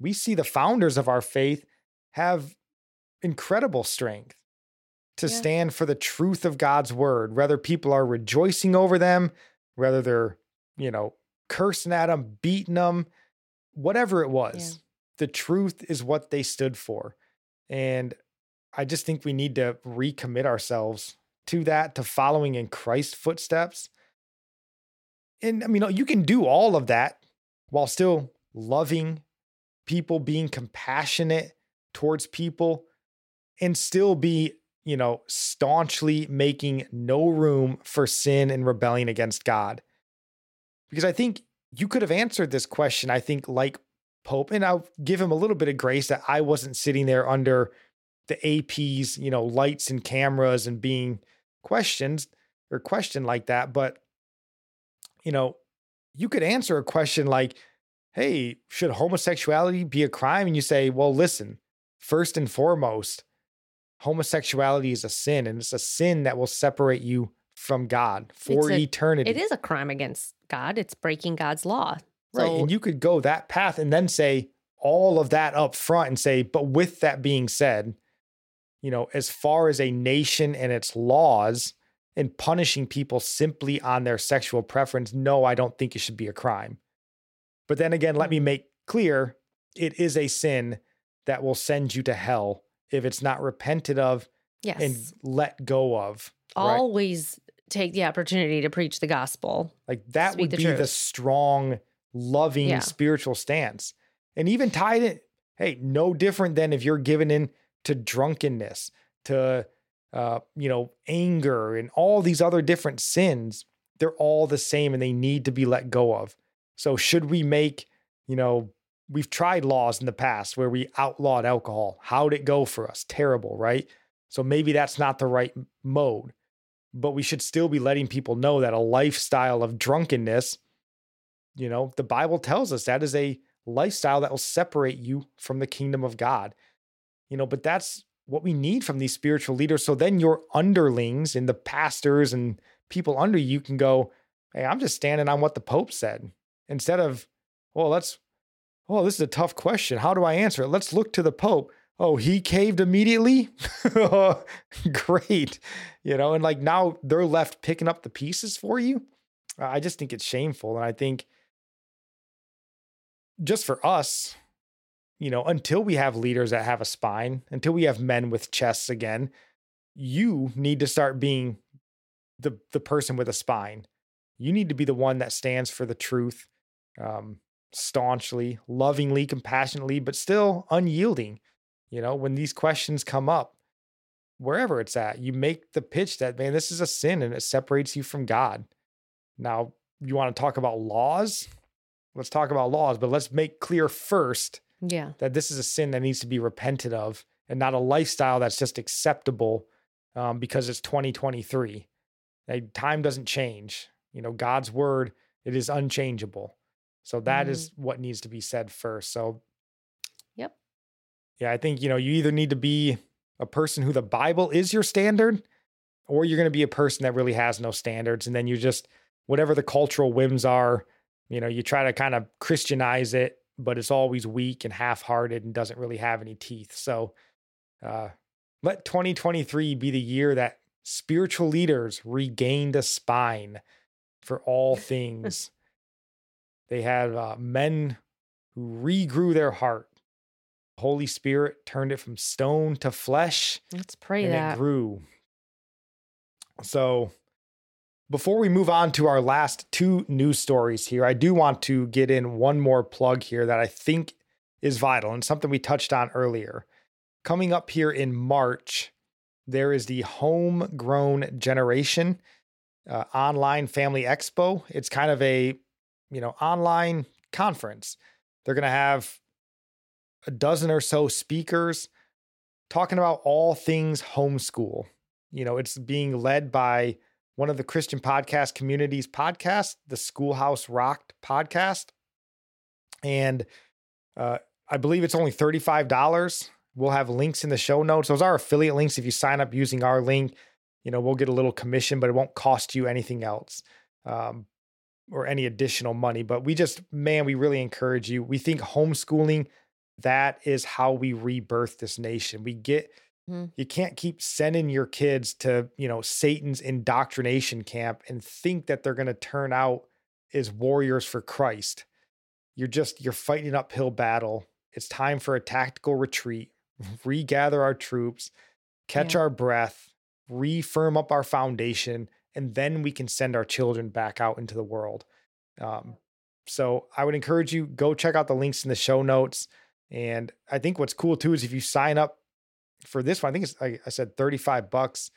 Speaker 2: We see the founders of our faith have incredible strength to yeah. stand for the truth of God's word, whether people are rejoicing over them, whether they're, you know, cursing at them, beating them, whatever it was. Yeah. The truth is what they stood for. And I just think we need to recommit ourselves to that, to following in Christ's footsteps. And I mean, you can do all of that while still loving people, being compassionate towards people, and still be, you know, staunchly making no room for sin and rebellion against God. Because I think you could have answered this question, I think, like Pope, and I'll give him a little bit of grace that I wasn't sitting there under the AP's, you know, lights and cameras and being questioned or questioned like that. But, you know, you could answer a question like, hey, should homosexuality be a crime? And you say, well, listen, first and foremost, homosexuality is a sin, and it's a sin that will separate you from God for a, eternity.
Speaker 1: It is a crime against God. It's breaking God's law.
Speaker 2: Right. So, and you could go that path and then say all of that up front and say, but with that being said, you know, as far as a nation and its laws and punishing people simply on their sexual preference, no, I don't think it should be a crime. But then again, let me mm-hmm. make clear it is a sin that will send you to hell if it's not repented of
Speaker 1: yes.
Speaker 2: and let go of.
Speaker 1: Always right? take the opportunity to preach the gospel.
Speaker 2: Like that would the be truth. the strong, loving yeah. spiritual stance. And even tied it, hey, no different than if you're given in to drunkenness, to uh, you know, anger and all these other different sins. They're all the same and they need to be let go of. So should we make, you know, we've tried laws in the past where we outlawed alcohol. How'd it go for us? Terrible, right? So maybe that's not the right mode. But we should still be letting people know that a lifestyle of drunkenness, you know, the Bible tells us that is a lifestyle that will separate you from the kingdom of God. You know, but that's what we need from these spiritual leaders. So then your underlings and the pastors and people under you can go, Hey, I'm just standing on what the Pope said instead of, well, let's, oh, this is a tough question. How do I answer it? Let's look to the Pope. Oh, he caved immediately? Great. You know, and like now they're left picking up the pieces for you. I just think it's shameful. And I think just for us, you know, until we have leaders that have a spine, until we have men with chests again, you need to start being the the person with a spine. You need to be the one that stands for the truth, um, staunchly, lovingly, compassionately, but still unyielding. You know, when these questions come up, wherever it's at, you make the pitch that, man, this is a sin and it separates you from God. Now, you want to talk about laws? Let's talk about laws, but let's make clear first
Speaker 1: yeah.
Speaker 2: that this is a sin that needs to be repented of and not a lifestyle that's just acceptable um, because it's 2023. Like, time doesn't change. You know, God's word, it is unchangeable. So that mm-hmm. is what needs to be said first. So,
Speaker 1: yep.
Speaker 2: Yeah, I think, you know, you either need to be a person who the Bible is your standard, or you're going to be a person that really has no standards. And then you just, whatever the cultural whims are, you know, you try to kind of Christianize it, but it's always weak and half hearted and doesn't really have any teeth. So, uh, let 2023 be the year that spiritual leaders regained a spine for all things They had uh, men who regrew their heart. Holy Spirit turned it from stone to flesh.
Speaker 1: Let's pray
Speaker 2: and
Speaker 1: that.
Speaker 2: it grew. So, before we move on to our last two news stories here, I do want to get in one more plug here that I think is vital and something we touched on earlier. Coming up here in March, there is the Homegrown Generation uh, online family expo. It's kind of a, you know, online conference. They're going to have a dozen or so speakers talking about all things homeschool. You know, it's being led by one of the Christian podcast communities podcast, the Schoolhouse Rocked podcast. And uh, I believe it's only $35. We'll have links in the show notes. Those are affiliate links. If you sign up using our link, you know, we'll get a little commission, but it won't cost you anything else um, or any additional money. But we just, man, we really encourage you. We think homeschooling, that is how we rebirth this nation. We get,
Speaker 1: Mhm.
Speaker 2: you can't keep sending your kids to, you know, Satan's indoctrination camp and think that they're going to turn out as warriors for Christ. You're just, you're fighting an uphill battle. It's time for a tactical retreat, regather our troops, catch
Speaker 1: Yeah.
Speaker 2: our breath, refirm up our foundation, and then we can send our children back out into the world. Um, so I would encourage you go check out the links in the show notes. And I think what's cool too is if you sign up for this one, I think it's like I said, 35 bucks.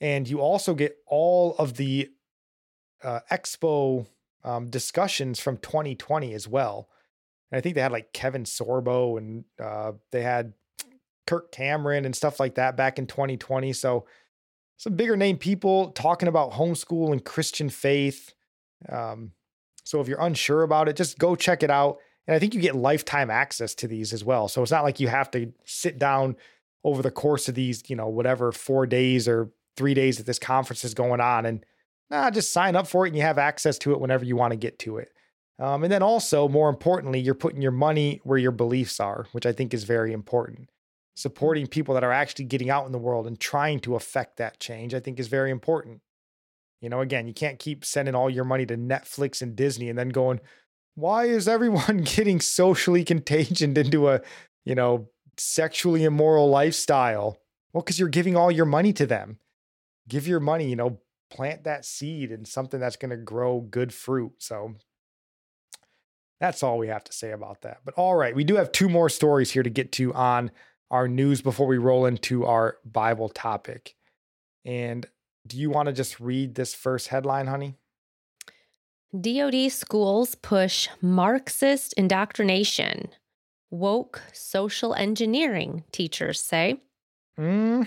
Speaker 2: And you also get all of the uh, expo um, discussions from 2020 as well. And I think they had like Kevin Sorbo and uh, they had Kirk Cameron and stuff like that back in 2020. So some bigger name people talking about homeschool and Christian faith. Um, so if you're unsure about it, just go check it out. And I think you get lifetime access to these as well. So it's not like you have to sit down over the course of these, you know, whatever four days or three days that this conference is going on and nah, just sign up for it and you have access to it whenever you want to get to it. Um, and then also, more importantly, you're putting your money where your beliefs are, which I think is very important. Supporting people that are actually getting out in the world and trying to affect that change, I think is very important. You know, again, you can't keep sending all your money to Netflix and Disney and then going, why is everyone getting socially contagioned into a, you know, sexually immoral lifestyle? Well, because you're giving all your money to them. Give your money, you know, plant that seed in something that's going to grow good fruit. So that's all we have to say about that. But all right, we do have two more stories here to get to on our news before we roll into our Bible topic. And do you want to just read this first headline, honey?
Speaker 1: DoD schools push Marxist indoctrination. Woke social engineering, teachers say.
Speaker 2: Hmm.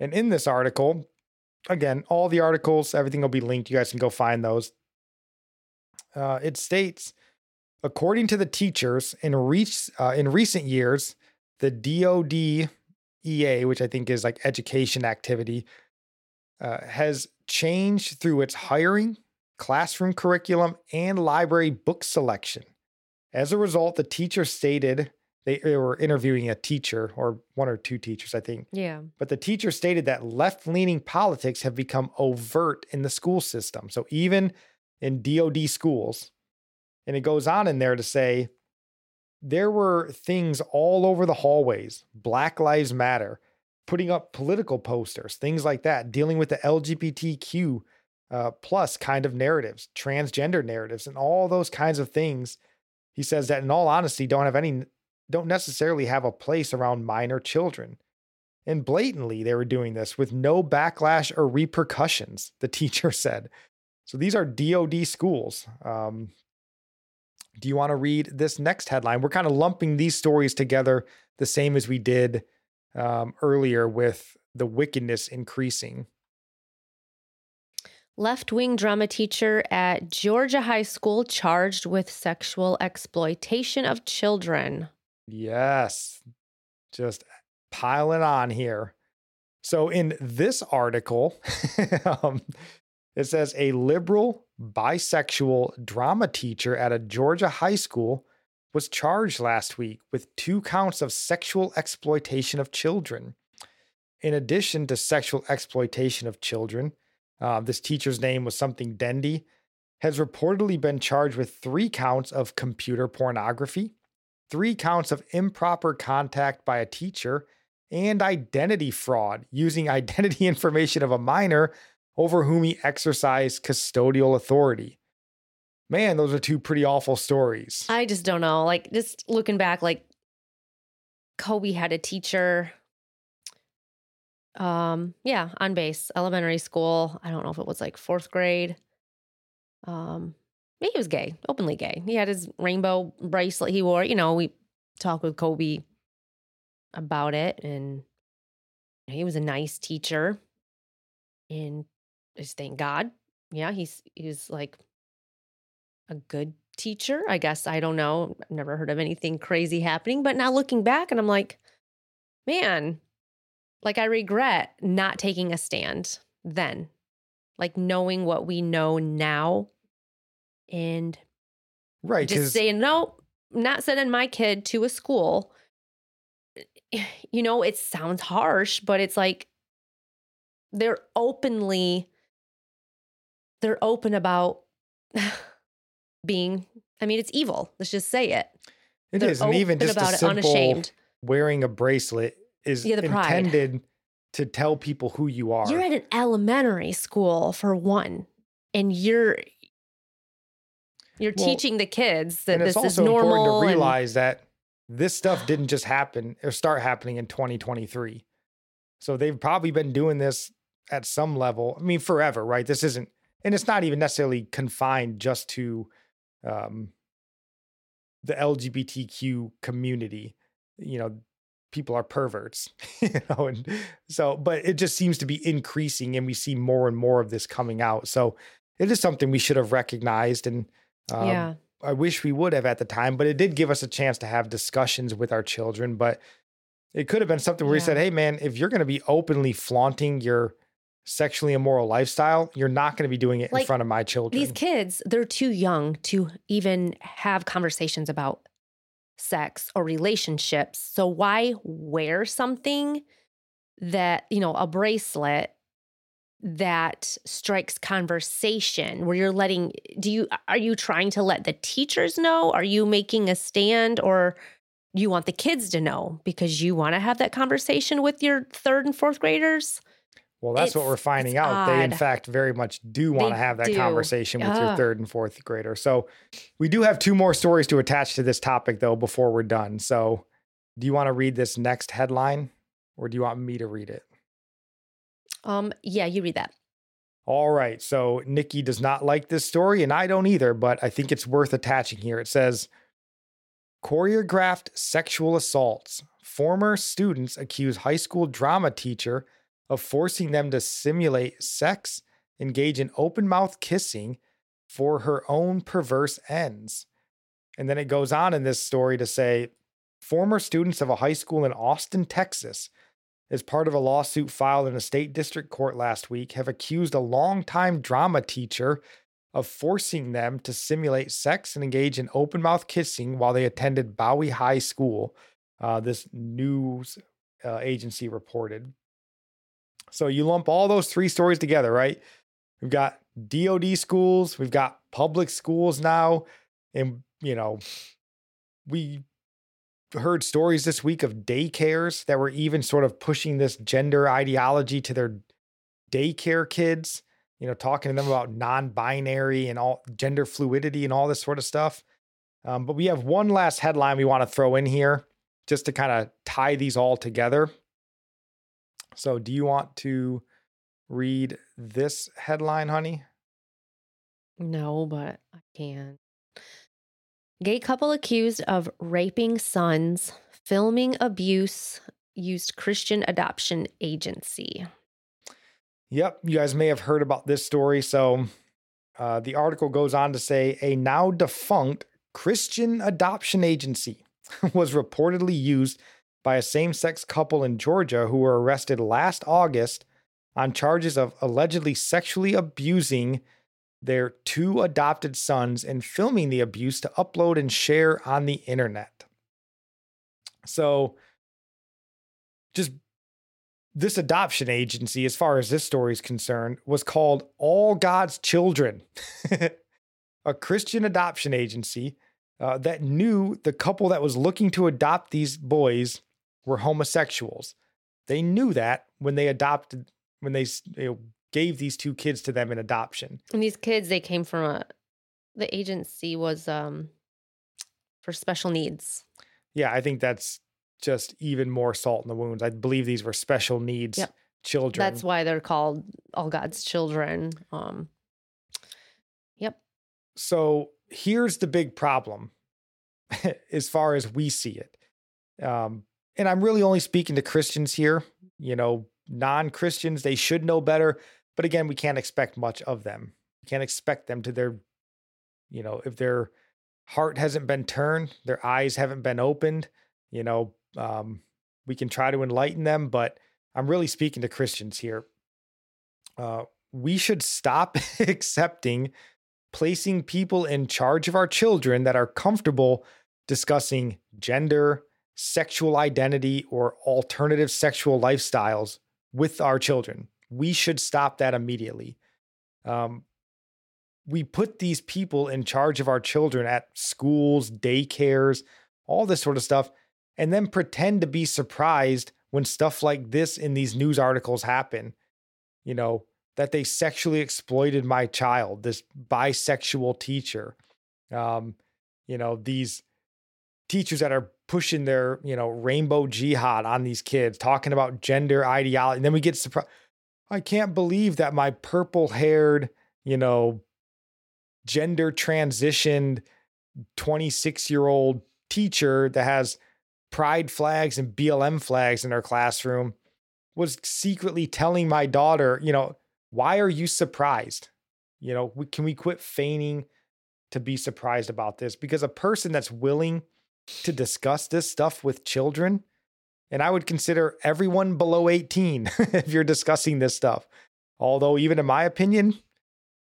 Speaker 2: And in this article, again, all the articles, everything will be linked. You guys can go find those. Uh, it states, according to the teachers, in, uh, in recent years, the DoD EA, which I think is like education activity, uh, has changed through its hiring, classroom curriculum, and library book selection. As a result, the teacher stated they, they were interviewing a teacher or one or two teachers, I think.
Speaker 1: Yeah.
Speaker 2: But the teacher stated that left leaning politics have become overt in the school system. So even in DoD schools, and it goes on in there to say there were things all over the hallways Black Lives Matter, putting up political posters, things like that, dealing with the LGBTQ uh, plus kind of narratives, transgender narratives, and all those kinds of things. He says that in all honesty, don't have any, don't necessarily have a place around minor children. And blatantly, they were doing this with no backlash or repercussions, the teacher said. So these are DOD schools. Um, do you want to read this next headline? We're kind of lumping these stories together the same as we did um, earlier with the wickedness increasing.
Speaker 1: Left wing drama teacher at Georgia High School charged with sexual exploitation of children.
Speaker 2: Yes, just piling on here. So, in this article, um, it says a liberal bisexual drama teacher at a Georgia high school was charged last week with two counts of sexual exploitation of children. In addition to sexual exploitation of children, uh, this teacher's name was something Dendy, has reportedly been charged with three counts of computer pornography, three counts of improper contact by a teacher, and identity fraud using identity information of a minor over whom he exercised custodial authority. Man, those are two pretty awful stories.
Speaker 1: I just don't know. Like, just looking back, like, Kobe had a teacher. Um, yeah, on base, elementary school. I don't know if it was like fourth grade. Um, he was gay, openly gay. He had his rainbow bracelet he wore. You know, we talked with Kobe about it, and he was a nice teacher. And just thank God, yeah, he's he's like a good teacher. I guess I don't know. I've never heard of anything crazy happening, but now looking back, and I'm like, man, like I regret not taking a stand then, like knowing what we know now and
Speaker 2: right
Speaker 1: just saying no not sending my kid to a school. You know it sounds harsh but it's like they're openly they're open about being i mean it's evil let's just say it.
Speaker 2: It is,
Speaker 1: they're
Speaker 2: and even just
Speaker 1: about
Speaker 2: a
Speaker 1: it,
Speaker 2: simple
Speaker 1: unashamed.
Speaker 2: wearing a bracelet is
Speaker 1: Yeah, the pride.
Speaker 2: intended to tell people who you are.
Speaker 1: you're at an elementary school for one and you're you're
Speaker 2: Well,
Speaker 1: teaching the kids that
Speaker 2: and it's
Speaker 1: this is
Speaker 2: also
Speaker 1: normal
Speaker 2: important to
Speaker 1: and-
Speaker 2: realize that this stuff didn't just happen or start happening in 2023. So they've probably been doing this at some level. I mean, forever, right? This isn't, and it's not even necessarily confined just to um, the LGBTQ community. You know, people are perverts, you know, and so, but it just seems to be increasing, and we see more and more of this coming out. So it is something we should have recognized and. Um,
Speaker 1: yeah
Speaker 2: I wish we would have at the time, but it did give us a chance to have discussions with our children. But it could have been something where we said, hey, man, if you're going to be openly flaunting your sexually immoral lifestyle, you're not going to be doing it in front of my children.
Speaker 1: These kids, they're too young to even have conversations about sex or relationships. So why wear something that, you know, a bracelet that strikes conversation where you're letting do you are you trying to let the teachers know? Are you making a stand or you want the kids to know because you want to have that conversation with your third and fourth graders?
Speaker 2: Well, that's what we're finding
Speaker 1: it's
Speaker 2: out. They, in fact, very much do want to have that
Speaker 1: do.
Speaker 2: conversation with your third and fourth grader. So we do have two more stories to attach to this topic, though, before we're done. So do you want to read this next headline or do you want me to read it?
Speaker 1: Um yeah, you read that.
Speaker 2: All right. So Nikki does not like this story, and I don't either, but I think it's worth attaching here. It says choreographed sexual assaults. Former students accuse high school drama teacher of forcing them to simulate sex, engage in open mouth kissing for her own perverse ends. And then it goes on in this story to say former students of a high school in Austin, Texas, as part of a lawsuit filed in a state district court last week, have accused a longtime drama teacher of forcing them to simulate sex and engage in open mouth kissing while they attended Bowie High School. Uh, this news uh, agency reported. So you lump all those three stories together, right? We've got DoD schools, we've got public schools now, and you know, we heard stories this week of daycares that were even sort of pushing this gender ideology to their daycare kids, you know, talking to them about non binary and all gender fluidity and all this sort of stuff. Um, but we have one last headline we want to throw in here just to kind of tie these all together. So, do you want to read this headline, honey?
Speaker 1: No, but I can. Gay couple accused of raping sons, filming abuse, used Christian adoption agency.
Speaker 2: Yep, you guys may have heard about this story. So, uh, the article goes on to say a now defunct Christian adoption agency was reportedly used by a same sex couple in Georgia who were arrested last August on charges of allegedly sexually abusing their two adopted sons and filming the abuse to upload and share on the internet. So, just this adoption agency, as far as this story is concerned, was called All God's Children. a Christian adoption agency uh, that knew the couple that was looking to adopt these boys were homosexuals. They knew that when they adopted, when they you know, gave these two kids to them in adoption.
Speaker 1: And these kids, they came from a, the agency was um for special needs.
Speaker 2: Yeah, I think that's just even more salt in the wounds. I believe these were special needs yep. children.
Speaker 1: That's why they're called all God's children. Um, yep.
Speaker 2: So here's the big problem as far as we see it. Um, and I'm really only speaking to Christians here. You know, non Christians, they should know better. But again, we can't expect much of them. We can't expect them to their, you know, if their heart hasn't been turned, their eyes haven't been opened, you know, um, we can try to enlighten them. But I'm really speaking to Christians here. Uh, we should stop accepting placing people in charge of our children that are comfortable discussing gender, sexual identity, or alternative sexual lifestyles with our children. We should stop that immediately. Um, we put these people in charge of our children at schools, daycares, all this sort of stuff, and then pretend to be surprised when stuff like this in these news articles happen. You know, that they sexually exploited my child, this bisexual teacher. Um, you know, these teachers that are pushing their, you know, rainbow jihad on these kids, talking about gender ideology. And then we get surprised. I can't believe that my purple haired, you know, gender transitioned 26 year old teacher that has pride flags and BLM flags in her classroom was secretly telling my daughter, you know, why are you surprised? You know, we, can we quit feigning to be surprised about this? Because a person that's willing to discuss this stuff with children, and I would consider everyone below 18 if you're discussing this stuff. Although, even in my opinion,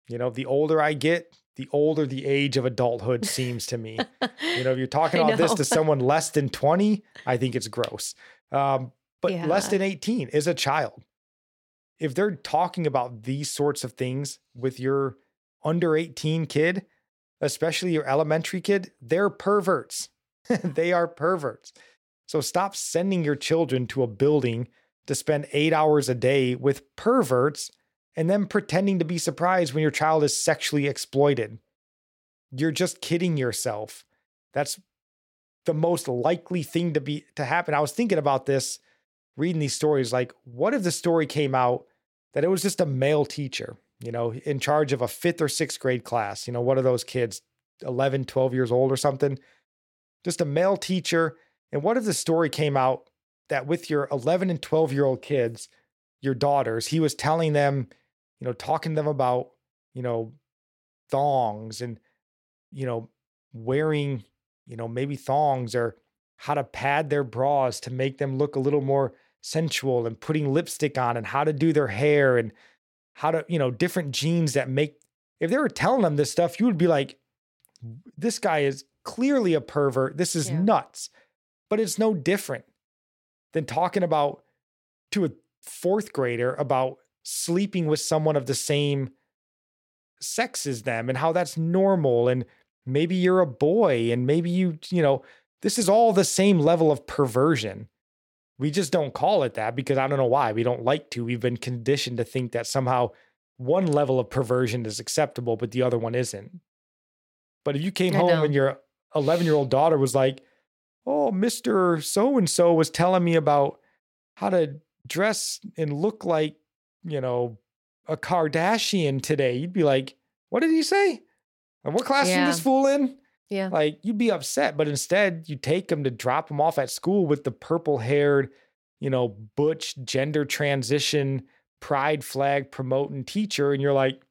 Speaker 2: you know, the older I get, the older the age of adulthood seems to me. you know, if you're talking about this to someone less than 20, I think it's gross. Um, but yeah. less than 18 is a child if they're talking about these sorts of things with your under 18 kid, especially your elementary kid, they're perverts. they are perverts. So stop sending your children to a building to spend eight hours a day with perverts and then pretending to be surprised when your child is sexually exploited. You're just kidding yourself. That's the most likely thing to be to happen. I was thinking about this reading these stories like what if the story came out that it was just a male teacher, you know, in charge of a fifth or sixth grade class, you know, one of those kids, 11, 12 years old or something, just a male teacher. And what if the story came out that with your 11 and 12 year old kids, your daughters, he was telling them, you know, talking to them about, you know, thongs and, you know, wearing, you know, maybe thongs or how to pad their bras to make them look a little more sensual and putting lipstick on and how to do their hair and how to, you know, different jeans that make, if they were telling them this stuff, you would be like, this guy is clearly a pervert. This is yeah. nuts. But it's no different than talking about to a fourth grader about sleeping with someone of the same sex as them and how that's normal. And maybe you're a boy and maybe you, you know, this is all the same level of perversion. We just don't call it that because I don't know why. We don't like to. We've been conditioned to think that somehow one level of perversion is acceptable, but the other one isn't. But if you came I home know. and your 11 year old daughter was like, Oh, Mr. So and so was telling me about how to dress and look like, you know, a Kardashian today, you'd be like, What did he say? And what classroom yeah. this fool in?
Speaker 1: Yeah.
Speaker 2: Like you'd be upset, but instead you take them to drop them off at school with the purple haired, you know, butch gender transition pride flag promoting teacher. And you're like,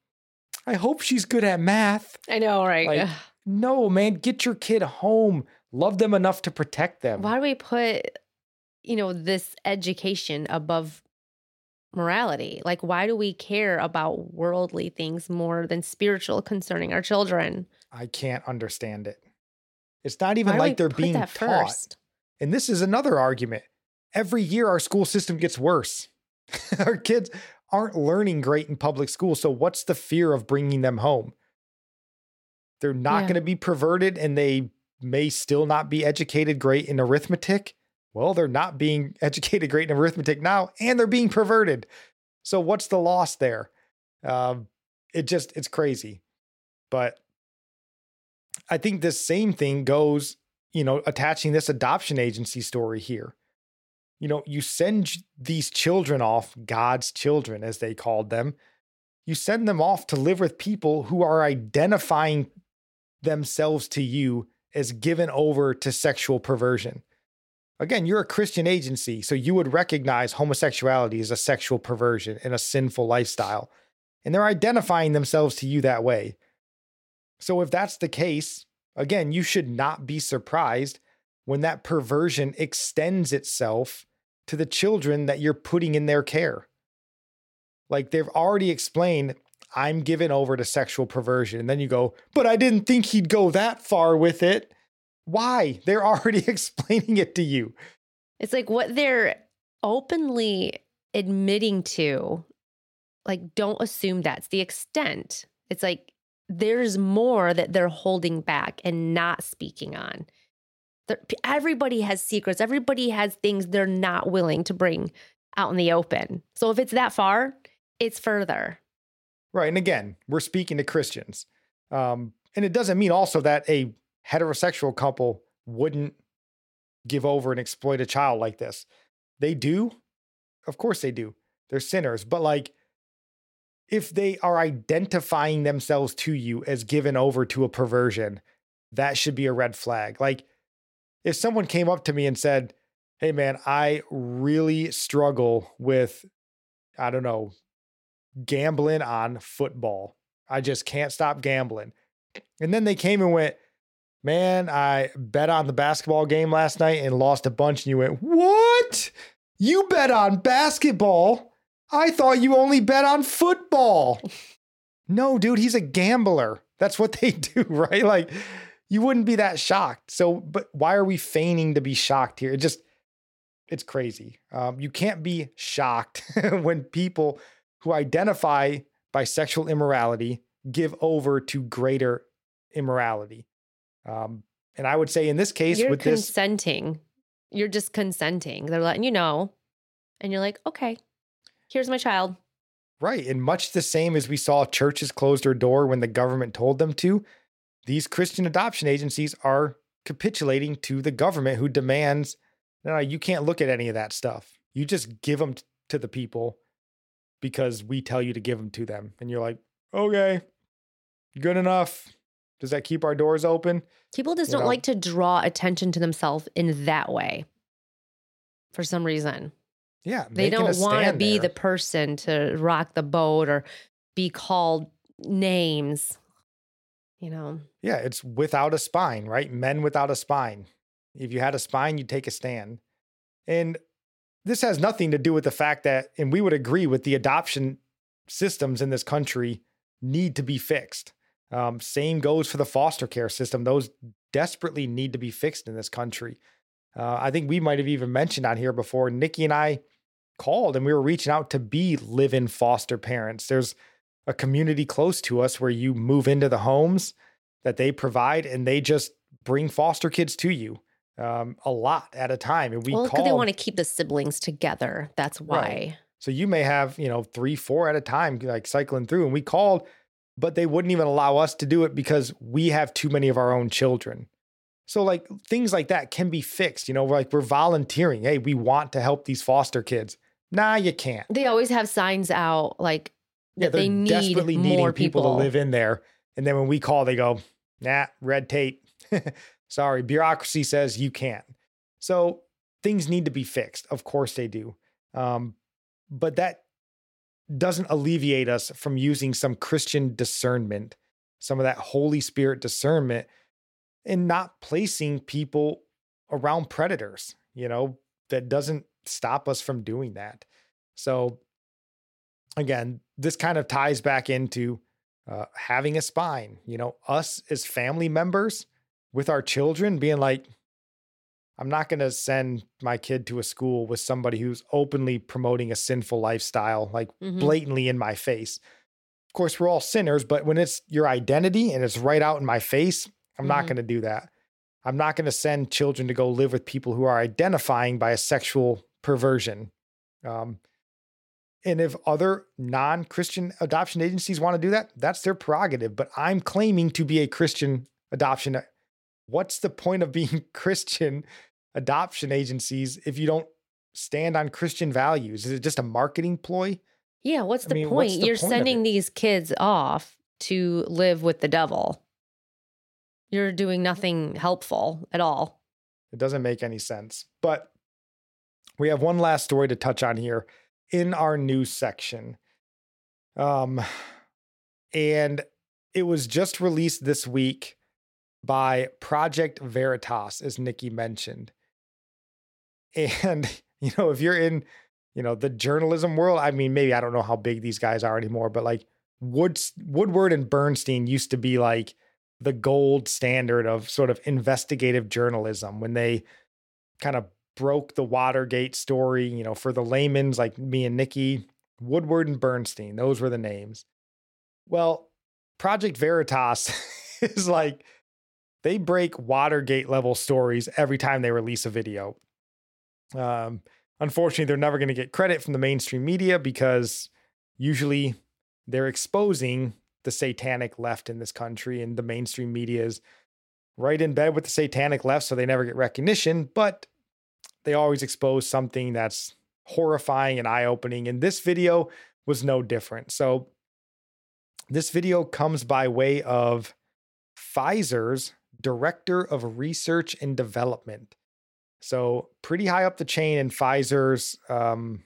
Speaker 2: I hope she's good at math.
Speaker 1: I know, right?
Speaker 2: Like, no, man, get your kid home. Love them enough to protect them.
Speaker 1: Why do we put, you know, this education above morality? Like, why do we care about worldly things more than spiritual concerning our children?
Speaker 2: I can't understand it. It's not even like they're being taught. First? And this is another argument. Every year, our school system gets worse. our kids aren't learning great in public school. So, what's the fear of bringing them home? They're not
Speaker 1: Yeah.
Speaker 2: going to be perverted and they may still not be educated great in arithmetic. Well, they're not being educated great in arithmetic now and they're being perverted. So what's the loss there? Um, it just, it's crazy. But I think this same thing goes, you know, attaching this adoption agency story here. You know, you send these children off, God's children, as they called them, you send them off to live with people who are identifying themselves to you as given over to sexual perversion. Again, you're a Christian agency, so you would recognize homosexuality as a sexual perversion and a sinful lifestyle. And they're identifying themselves to you that way. So, if that's the case, again, you should not be surprised when that perversion extends itself to the children that you're putting in their care. Like they've already explained, I'm given over to sexual perversion. And then you go, but I didn't think he'd go that far with it. Why? They're already explaining it to you.
Speaker 1: It's like what they're openly admitting to. Like, don't assume that's the extent. It's like there's more that they're holding back and not speaking on. Everybody has secrets. Everybody has things they're not willing to bring out in the open. So if it's that far, it's further.
Speaker 2: Right. And again, we're speaking to Christians. Um, and it doesn't mean also that a heterosexual couple wouldn't give over and exploit a child like this. They do. Of course they do. They're sinners. But like, if they are identifying themselves to you as given over to a perversion, that should be a red flag. Like, if someone came up to me and said, Hey, man, I really struggle with, I don't know, gambling on football. I just can't stop gambling. And then they came and went, Man, I bet on the basketball game last night and lost a bunch. And you went, What? You bet on basketball? I thought you only bet on football. No, dude, he's a gambler. That's what they do, right? Like, you wouldn't be that shocked. So, but why are we feigning to be shocked here? It just, it's crazy. Um, you can't be shocked when people who identify by sexual immorality give over to greater immorality. Um, and I would say in this case,
Speaker 1: You're
Speaker 2: with this,
Speaker 1: consenting. You're just consenting. They're letting you know. And you're like, okay, here's my child.
Speaker 2: right, and much the same as we saw churches close their door when the government told them to, these Christian adoption agencies are capitulating to the government who demands, no, you can't look at any of that stuff. You just give them to the people because we tell you to give them to them. And you're like, okay, good enough. Does that keep our doors open?
Speaker 1: People just
Speaker 2: You
Speaker 1: don't
Speaker 2: know?
Speaker 1: like to draw attention to themselves in that way for some reason.
Speaker 2: Yeah.
Speaker 1: They don't want to be
Speaker 2: there.
Speaker 1: the person to rock the boat or be called names. You know,
Speaker 2: Yeah, it's without a spine, right? Men without a spine. If you had a spine, you'd take a stand. And this has nothing to do with the fact that, and we would agree with the adoption systems in this country need to be fixed. Um, same goes for the foster care system. Those desperately need to be fixed in this country. Uh, I think we might have even mentioned on here before. Nikki and I called and we were reaching out to be live in foster parents. There's a community close to us where you move into the homes that they provide and they just bring foster kids to you um, a lot at a time. And we
Speaker 1: well, because they want to keep the siblings together. That's why.
Speaker 2: Right. So you may have, you know, three, four at a time, like cycling through. And we called, but they wouldn't even allow us to do it because we have too many of our own children. So, like, things like that can be fixed. You know, like we're volunteering. Hey, we want to help these foster kids. Nah, you can't.
Speaker 1: They always have signs out like
Speaker 2: Yeah, they're
Speaker 1: they need
Speaker 2: desperately
Speaker 1: more
Speaker 2: needing
Speaker 1: people,
Speaker 2: people to live in there. And then when we call, they go, nah, red tape. Sorry, bureaucracy says you can't. So things need to be fixed. Of course they do. Um, but that doesn't alleviate us from using some Christian discernment, some of that Holy Spirit discernment, and not placing people around predators, you know, that doesn't stop us from doing that. So again, this kind of ties back into uh, having a spine, you know, us as family members with our children being like, I'm not going to send my kid to a school with somebody who's openly promoting a sinful lifestyle, like
Speaker 1: Mhm.
Speaker 2: blatantly in my face. of course, we're all sinners, but when it's your identity and it's right out in my face, I'm not
Speaker 1: Mhm.
Speaker 2: going to do that. I'm not going to send children to go live with people who are identifying by a sexual perversion. Um, and if other non Christian adoption agencies want to do that, that's their prerogative. But I'm claiming to be a Christian adoption. What's the point of being Christian adoption agencies if you don't stand on Christian values? Is it just a marketing ploy?
Speaker 1: Yeah, what's
Speaker 2: I
Speaker 1: the
Speaker 2: mean,
Speaker 1: point?
Speaker 2: what's the
Speaker 1: You're
Speaker 2: point
Speaker 1: sending these kids off to live with the devil. You're doing nothing helpful at all.
Speaker 2: It doesn't make any sense. But we have one last story to touch on here in our news section. Um, and it was just released this week by Project Veritas, as Nikki mentioned. And, you know, if you're in, you know, the journalism world, I mean, maybe I don't know how big these guys are anymore, but like Woods, Woodward and Bernstein used to be like the gold standard of sort of investigative journalism when they kind of broke the Watergate story, you know, for the layman's like me and Nikki, Woodward and Bernstein, those were the names. Well, Project Veritas is like they break Watergate level stories every time they release a video. Um, unfortunately, they're never going to get credit from the mainstream media because usually they're exposing the satanic left in this country, and the mainstream media is right in bed with the satanic left, so they never get recognition. But they always expose something that's horrifying and eye opening. And this video was no different. So, this video comes by way of Pfizer's Director of Research and Development. So, pretty high up the chain in Pfizer's um,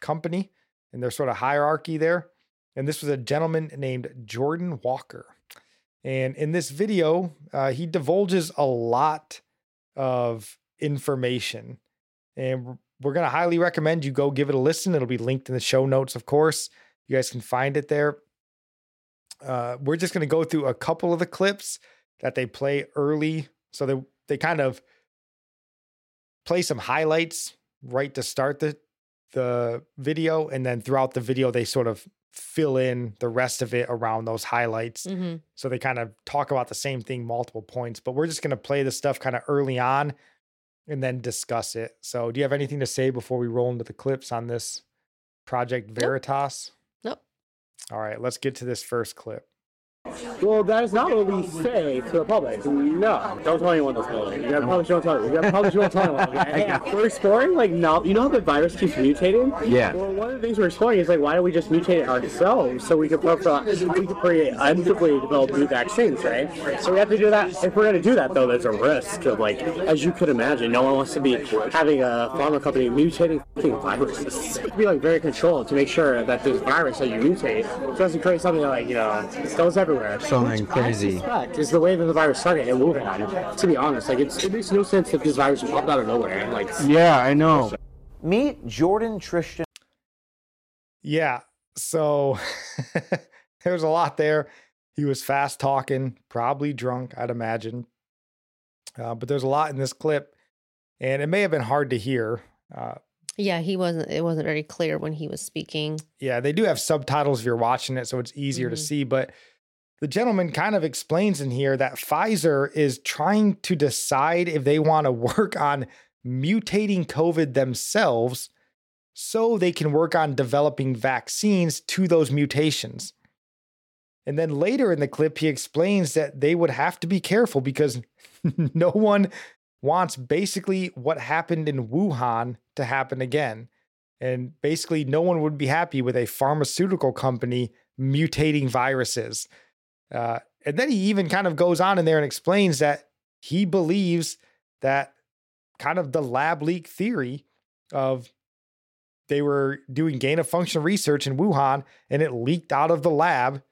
Speaker 2: company and their sort of hierarchy there. And this was a gentleman named Jordan Walker. And in this video, uh, he divulges a lot of information. And we're going to highly recommend you go give it a listen. It'll be linked in the show notes, of course. You guys can find it there. Uh, we're just going to go through a couple of the clips that they play early. So they, they kind of play some highlights right to start the, the video. And then throughout the video, they sort of fill in the rest of it around those highlights.
Speaker 1: Mm-hmm.
Speaker 2: So they kind of talk about the same thing multiple points, but we're just going to play the stuff kind of early on and then discuss it. So, do you have anything to say before we roll into the clips on this Project Veritas?
Speaker 1: Nope.
Speaker 2: All right, let's get to this first clip.
Speaker 3: Well, that is not what we say to the public. No, don't tell anyone this building. You gotta publish, don't tell anyone. You gotta publish, don't tell anyone. Okay? We're exploring like no, you know how the virus keeps mutating.
Speaker 4: Yeah.
Speaker 3: Well, one of the things we're exploring is like why don't we just mutate it ourselves so we could pro- we could create develop new vaccines, right? So we have to do that. If we're gonna do that though, there's a risk of like, as you could imagine, no one wants to be having a pharma company mutating viruses. be like very controlled to make sure that this virus that you mutate doesn't create something that like you know goes everywhere.
Speaker 4: Something crazy.
Speaker 3: Is the way that the virus started in Wuhan. To be honest, like it's, it makes no sense if this virus popped out of nowhere. Like
Speaker 4: Yeah, I know.
Speaker 5: Meet Jordan Trishton
Speaker 2: Yeah. So there's a lot there. He was fast talking, probably drunk, I'd imagine. Uh, but there's a lot in this clip, and it may have been hard to hear. Uh,
Speaker 1: Yeah, he wasn't. It wasn't very clear when he was speaking.
Speaker 2: yeah, they do have subtitles if you're watching it, so it's easier to
Speaker 1: Mhm.
Speaker 2: see. But the gentleman kind of explains in here that Pfizer is trying to decide if they want to work on mutating COVID themselves so they can work on developing vaccines to those mutations. And then later in the clip, he explains that they would have to be careful because no one wants basically what happened in Wuhan to happen again. And basically, no one would be happy with a pharmaceutical company mutating viruses. Uh, and then he even kind of goes on in there and explains that he believes that kind of the lab leak theory of they were doing gain of function research in Wuhan and it leaked out of the lab.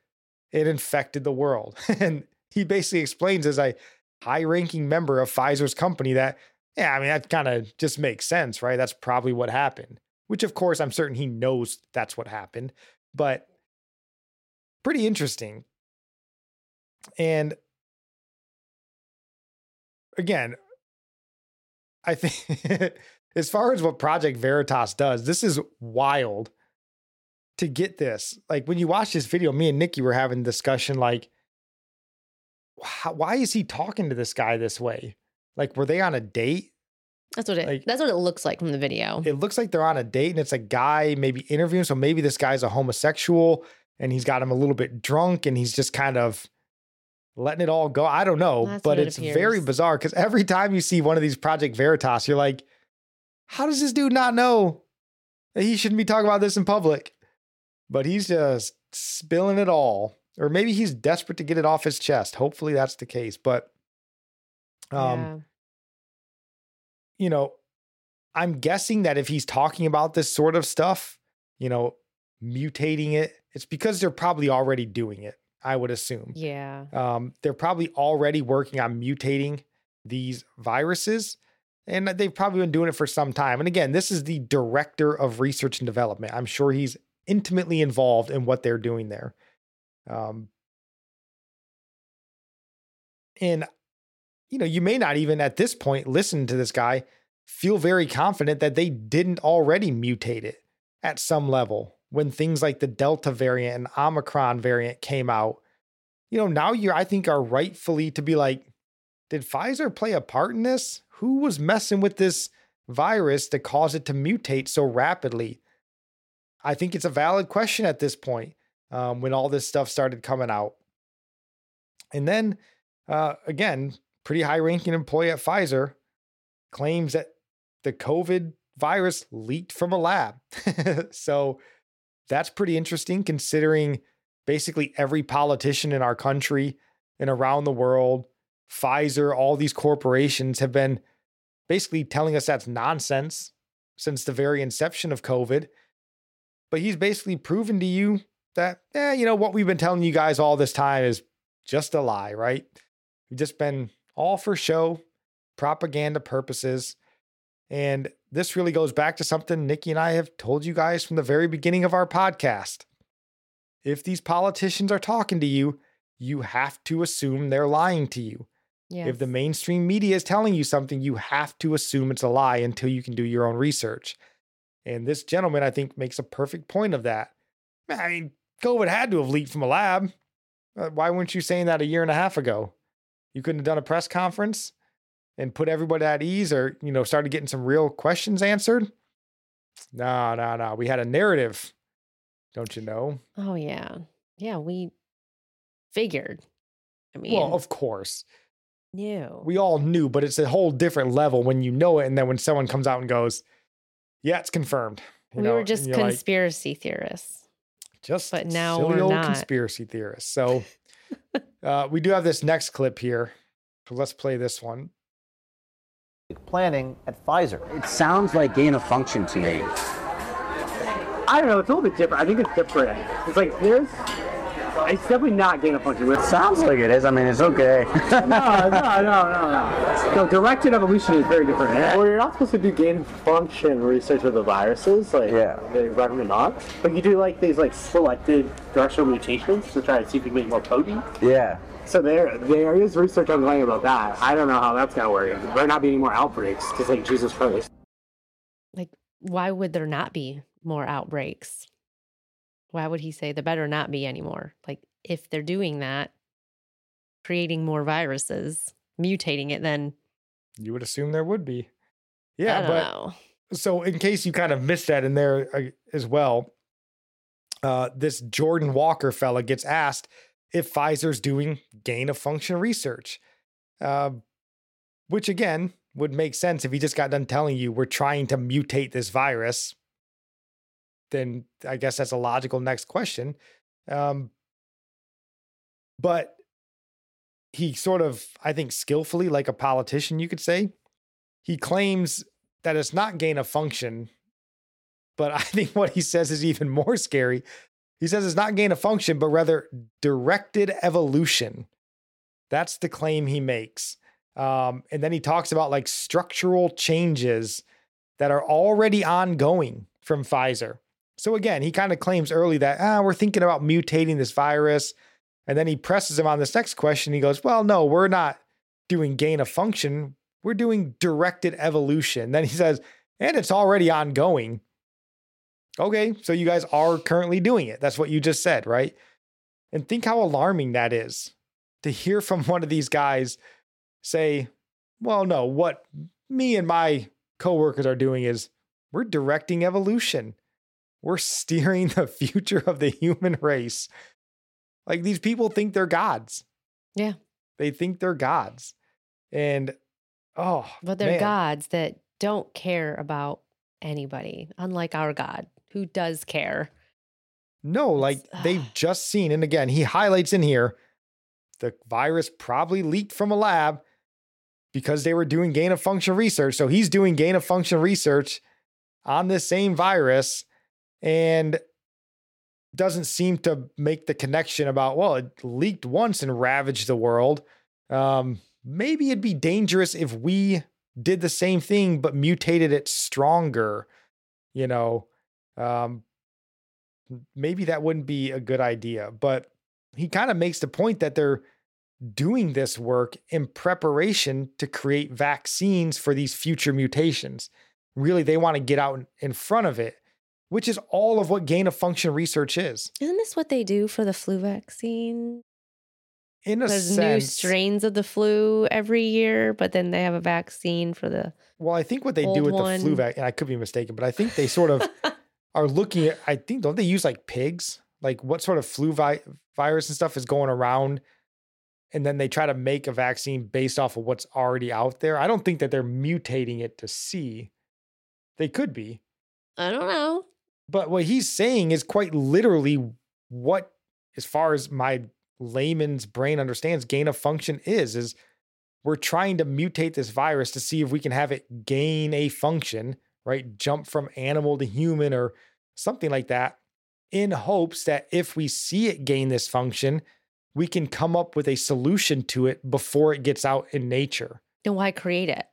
Speaker 2: It infected the world. and he basically explains as a high ranking member of Pfizer's company that, yeah, I mean, that kind of just makes sense, right? That's probably what happened, which of course I'm certain he knows that's what happened, but pretty interesting. And again, I think as far as what Project Veritas does, this is wild to get this. Like when you watch this video, me and Nikki were having a discussion like, how, why is he talking to this guy this way? Like, were they on a date?
Speaker 1: That's what it.
Speaker 2: Like-
Speaker 1: that's what it looks like from the video.
Speaker 2: It looks like they're on a date and it's a guy maybe interviewing. So maybe this guy's a homosexual and he's got him a little bit drunk and he's just kind of letting it all go. I don't know,
Speaker 1: That's
Speaker 2: but
Speaker 1: it
Speaker 2: it's very bizarre because every time you see one of these Project Veritas, you're like, how does this dude not know that he shouldn't be talking about this in public? But he's just spilling it all. Or maybe he's desperate to get it off his chest. Hopefully that's the case. But um,
Speaker 1: yeah.
Speaker 2: you know, I'm guessing that if he's talking about this sort of stuff, you know, mutating it, it's because they're probably already doing it, I would assume.
Speaker 1: Yeah.
Speaker 2: Um, they're probably already working on mutating these viruses, and they've probably been doing it for some time. And again, this is the director of research and development. I'm sure he's intimately involved in what they're doing there. Um, and you know, you may not even at this point listen to this guy feel very confident that they didn't already mutate it at some level when things like the Delta variant and Omicron variant came out. You know, now you I think are rightfully to be like, did Pfizer play a part in this? Who was messing with this virus to cause it to mutate so rapidly? I think it's a valid question at this point um, when all this stuff started coming out. And then uh, again, pretty high ranking employee at Pfizer claims that the COVID virus leaked from a lab. so that's pretty interesting considering basically every politician in our country and around the world, Pfizer, all these corporations have been basically telling us that's nonsense since the very inception of COVID. But he's basically proven to you that, eh, you know, what we've been telling you guys all this time is just a lie, right? We've just been all for show, propaganda purposes. And this really goes back to something Nikki and I have told you guys from the very beginning of our podcast. If these politicians are talking to you, you have to assume they're lying to you.
Speaker 1: Yeah.
Speaker 2: If the mainstream media is telling you something, you have to assume it's a lie until you can do your own research. And this gentleman, I think, makes a perfect point of that. I mean, COVID had to have leaked from a lab. Uh, Why weren't you saying that a year and a half ago? You couldn't have done a press conference and put everybody at ease or, you know, started getting some real questions answered? No, no, no. We had a narrative, don't you know?
Speaker 1: oh yeah. Yeah. We figured. I mean,
Speaker 2: Well, of course.
Speaker 1: no.
Speaker 2: we all knew, but it's a whole different level when you know it. And then when someone comes out and goes, yeah, it's confirmed. You
Speaker 1: we
Speaker 2: know,
Speaker 1: were just
Speaker 2: you're like,
Speaker 1: conspiracy theorists.
Speaker 2: just
Speaker 1: but now
Speaker 2: silly
Speaker 1: we're
Speaker 2: old
Speaker 1: not.
Speaker 2: conspiracy theorists. So uh, we do have this next clip here. So let's play this one.
Speaker 5: Planning at Pfizer.
Speaker 6: It sounds like gain of function to me.
Speaker 3: I don't know. It's a little bit different. I think it's different. It's like there's. It's definitely not gain of function. With
Speaker 6: Sounds like it is. I mean, it's okay.
Speaker 3: no, no, no, no, no. No, directed evolution is very different. Well, you're not supposed to do gain of function research with the viruses. Like,
Speaker 6: Yeah.
Speaker 3: they recommend not. But you do like these like selected directional mutations to try to see if you can make more potent.
Speaker 6: yeah.
Speaker 3: So there, there is research ongoing about that. I don't know how that's gonna work. There might not be any more outbreaks because like Jesus Christ.
Speaker 1: Like, why would there not be more outbreaks? Why would he say there better not be anymore? Like, if they're doing that, creating more viruses, mutating it, then
Speaker 2: You would assume there would be.
Speaker 1: I
Speaker 2: Yeah,
Speaker 1: don't
Speaker 2: but
Speaker 1: know.
Speaker 2: so in case you kind of missed that in there uh, as well, uh, this Jordan Walker fella gets asked if Pfizer's doing gain of function research, uh, which again would make sense if he just got done telling you we're trying to mutate this virus. Then I guess that's a logical next question. Um, but he sort of, I think, skillfully, like a politician, you could say, he claims that it's not gain of function. But I think what he says is even more scary. He says it's not gain of function, but rather directed evolution. That's the claim he makes. Um, and then he talks about like structural changes that are already ongoing from Pfizer. So again, he kind of claims early that ah, we're thinking about mutating this virus. And then he presses him on this next question. He goes, Well, no, we're not doing gain of function. We're doing directed evolution. Then he says, and it's already ongoing. Okay, so you guys are currently doing it. That's what you just said, right? And think how alarming that is to hear from one of these guys say, well, no, what me and my coworkers are doing is we're directing evolution. We're steering the future of the human race. Like these people think they're gods.
Speaker 1: Yeah.
Speaker 2: They think they're gods. And oh,
Speaker 1: But they're
Speaker 2: man.
Speaker 1: gods that don't care about anybody, unlike our God, who does care.
Speaker 2: No, like
Speaker 1: It's-
Speaker 2: they've just seen, and again, he highlights in here the virus probably leaked from a lab because they were doing gain of function research. So he's doing gain of function research on this same virus and doesn't seem to make the connection about, well, it leaked once and ravaged the world. Um, maybe it'd be dangerous if we did the same thing but mutated it stronger, you know. Um, maybe that wouldn't be a good idea. But he kind of makes the point that they're doing this work in preparation to create vaccines for these future mutations. Really, they want to get out in- front of it, which is all of what gain of function research is.
Speaker 1: Isn't this what they do for the flu vaccine?
Speaker 2: In a
Speaker 1: There's new strains of the flu every year, but then they have a vaccine for the.
Speaker 2: well, I think what they do with the flu vaccine, and I could be mistaken, but I think they sort of are looking at, I think, don't they use like pigs? Like what sort of flu vi- virus and stuff is going around? And then they try to make a vaccine based off of what's already out there. I don't think that they're mutating it to see. They could be.
Speaker 1: I don't know.
Speaker 2: But what he's saying is quite literally what, as far as my layman's brain understands, gain of function is, is we're trying to mutate this virus to see if we can have it gain a function, right? Jump from animal to human or something like that, in hopes that if we see it gain this function, we can come up with a solution to it before it gets out in nature.
Speaker 1: Then why create it?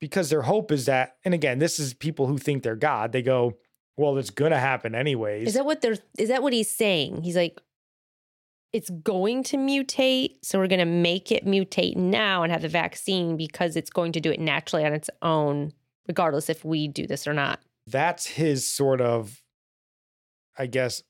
Speaker 2: Because their hope is that, and again, this is people who think they're God. They go, well, it's going to happen anyways.
Speaker 1: Is that what they're? Is that what he's saying? He's like, it's going to mutate, so we're going to make it mutate now and have the vaccine because it's going to do it naturally on its own, regardless if we do this or not.
Speaker 2: that's his sort of i guess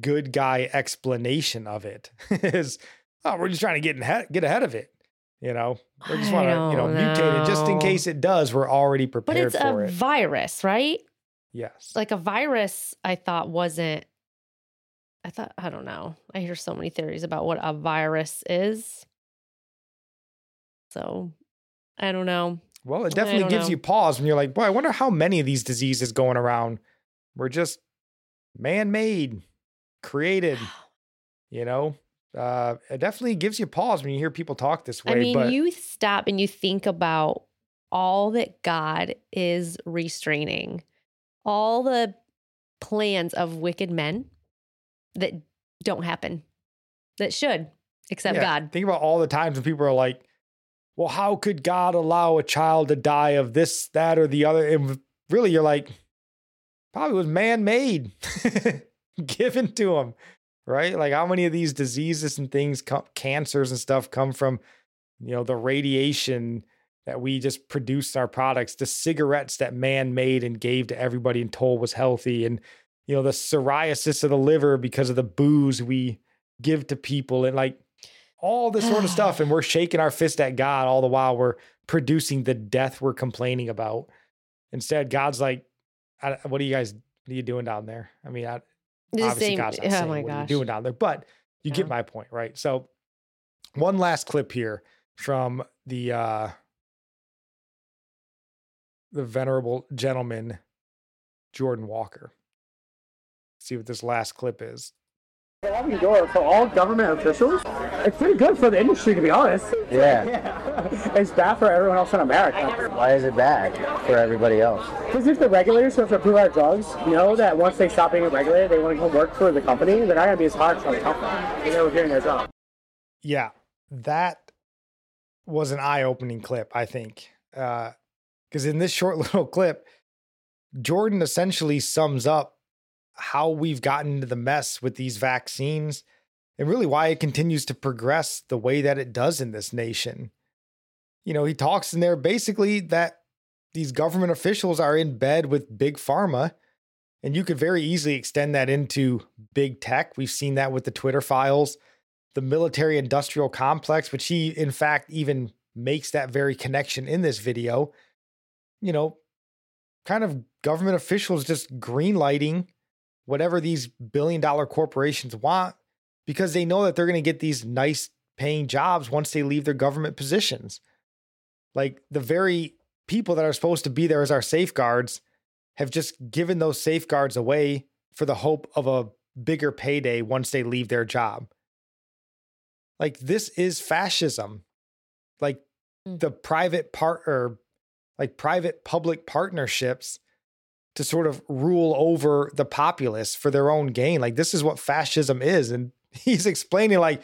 Speaker 2: good guy explanation of it is oh we're just trying to get ahead, get ahead of it you know we just want to you know
Speaker 1: don't
Speaker 2: mutate it just in case it does we're already prepared.
Speaker 1: But it's
Speaker 2: for
Speaker 1: a
Speaker 2: it
Speaker 1: virus, right?
Speaker 2: yes
Speaker 1: Like a virus, I thought wasn't. I thought I don't know. I hear so many theories about what a virus is. So, I don't know.
Speaker 2: Well it definitely gives
Speaker 1: know.
Speaker 2: you pause when you're like boy i wonder how many of these diseases going around were just man-made created you know uh it definitely gives you pause when you hear people talk this way
Speaker 1: I mean,
Speaker 2: but
Speaker 1: you stop and you think about all that God is restraining, all the plans of wicked men that don't happen, that should, except
Speaker 2: Yeah,
Speaker 1: God.
Speaker 2: Think about all the times when people are like, well, how could God allow a child to die of this, that, or the other? And really, you're like, probably was man made, given to him, right? Like, how many of these diseases and things, come, cancers and stuff, come from, you know, the radiation that we just produced in our products, the cigarettes that man made and gave to everybody and told was healthy, and, you know, the psoriasis of the liver because of the booze we give to people, and like, all this sort of stuff, and we're shaking our fist at God all the while we're producing the death we're complaining about. Instead, God's like, I, "What are you guys? What are you doing down there?" I mean, I, obviously
Speaker 1: same-
Speaker 2: God's not
Speaker 1: oh
Speaker 2: saying what are you doing down there, but you get my point, right? So, one last clip here from the uh the venerable gentleman Jordan Walker. See what this last clip is.
Speaker 3: Revolving door for all government officials. It's pretty good for the industry, to be honest.
Speaker 6: Yeah.
Speaker 3: It's bad for everyone else in America.
Speaker 6: Why is it bad for everybody else?
Speaker 3: Because if the regulators who have to approve our drugs know that once they stop being regulated, they want to go work for the company, they're not going to be as hard for the company. They were doing their job.
Speaker 2: Yeah, that was an eye-opening clip, I think. Uh, because in this short little clip, Jordan essentially sums up how we've gotten into the mess with these vaccines and really why it continues to progress the way that it does in this nation. You know, he talks in there basically that these government officials are in bed with big pharma And you could very easily extend that into big tech. We've seen that with the Twitter files, the military industrial complex, which he, in fact, even makes that very connection in this video. You know, kind of government officials just greenlighting whatever these billion dollar corporations want because they know that they're going to get these nice paying jobs once they leave their government positions. Like the very people that are supposed to be there as our safeguards have just given those safeguards away for the hope of a bigger payday once they leave their job. Like this is fascism. Like
Speaker 1: Mm.
Speaker 2: the private part or like private public partnerships to sort of rule over the populace for their own gain. Like this is what fascism is. And he's explaining like,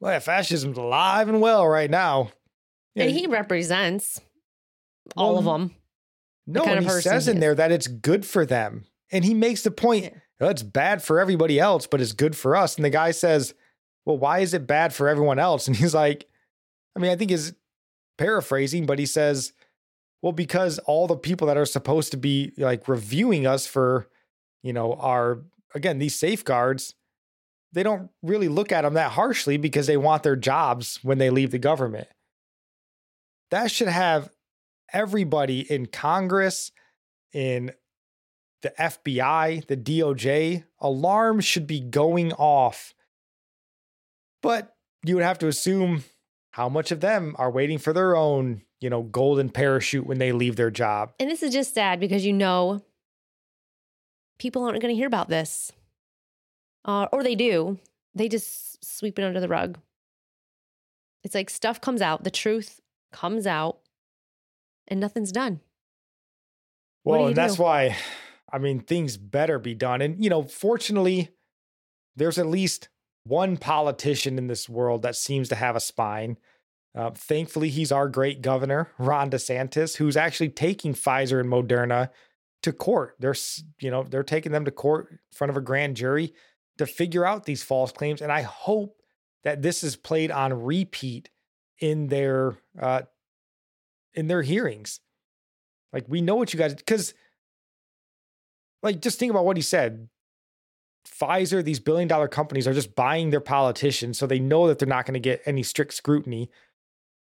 Speaker 2: well, fascism's alive and well right now. Yeah,
Speaker 1: and he represents all of them.
Speaker 2: no,
Speaker 1: kind
Speaker 2: and he says in
Speaker 1: is.
Speaker 2: there that it's good for them. And he makes the point,
Speaker 1: Yeah.
Speaker 2: "Well, it's bad for everybody else, but it's good for us. And the guy says, Well, why is it bad for everyone else? And he's like, I mean, I think he's paraphrasing, but he says, Well, because all the people that are supposed to be like reviewing us for, you know, our again, these safeguards, they don't really look at them that harshly because they want their jobs when they leave the government. That should have everybody in Congress, in the FBI, the DOJ, alarms should be going off. But you would have to assume how much of them are waiting for their own, you know, golden parachute when they leave their job.
Speaker 1: And this is just sad because you know people aren't going to hear about this. Uh, or they do. They just sweep it under the rug. It's like stuff comes out, the truth comes out, and nothing's done. What do
Speaker 2: Well, and that's
Speaker 1: do?
Speaker 2: why, I mean, things better be done. And, you know, fortunately, there's at least one politician in this world that seems to have a spine. Uh, thankfully, he's our great governor, Ron DeSantis, who's actually taking Pfizer and Moderna to court. They're, you know, they're taking them to court in front of a grand jury to figure out these false claims. And I hope that this is played on repeat in their uh, in their hearings. Like we know what you guys because like just think about what he said. Pfizer, these billion dollar companies are just buying their politicians, so they know that they're not going to get any strict scrutiny.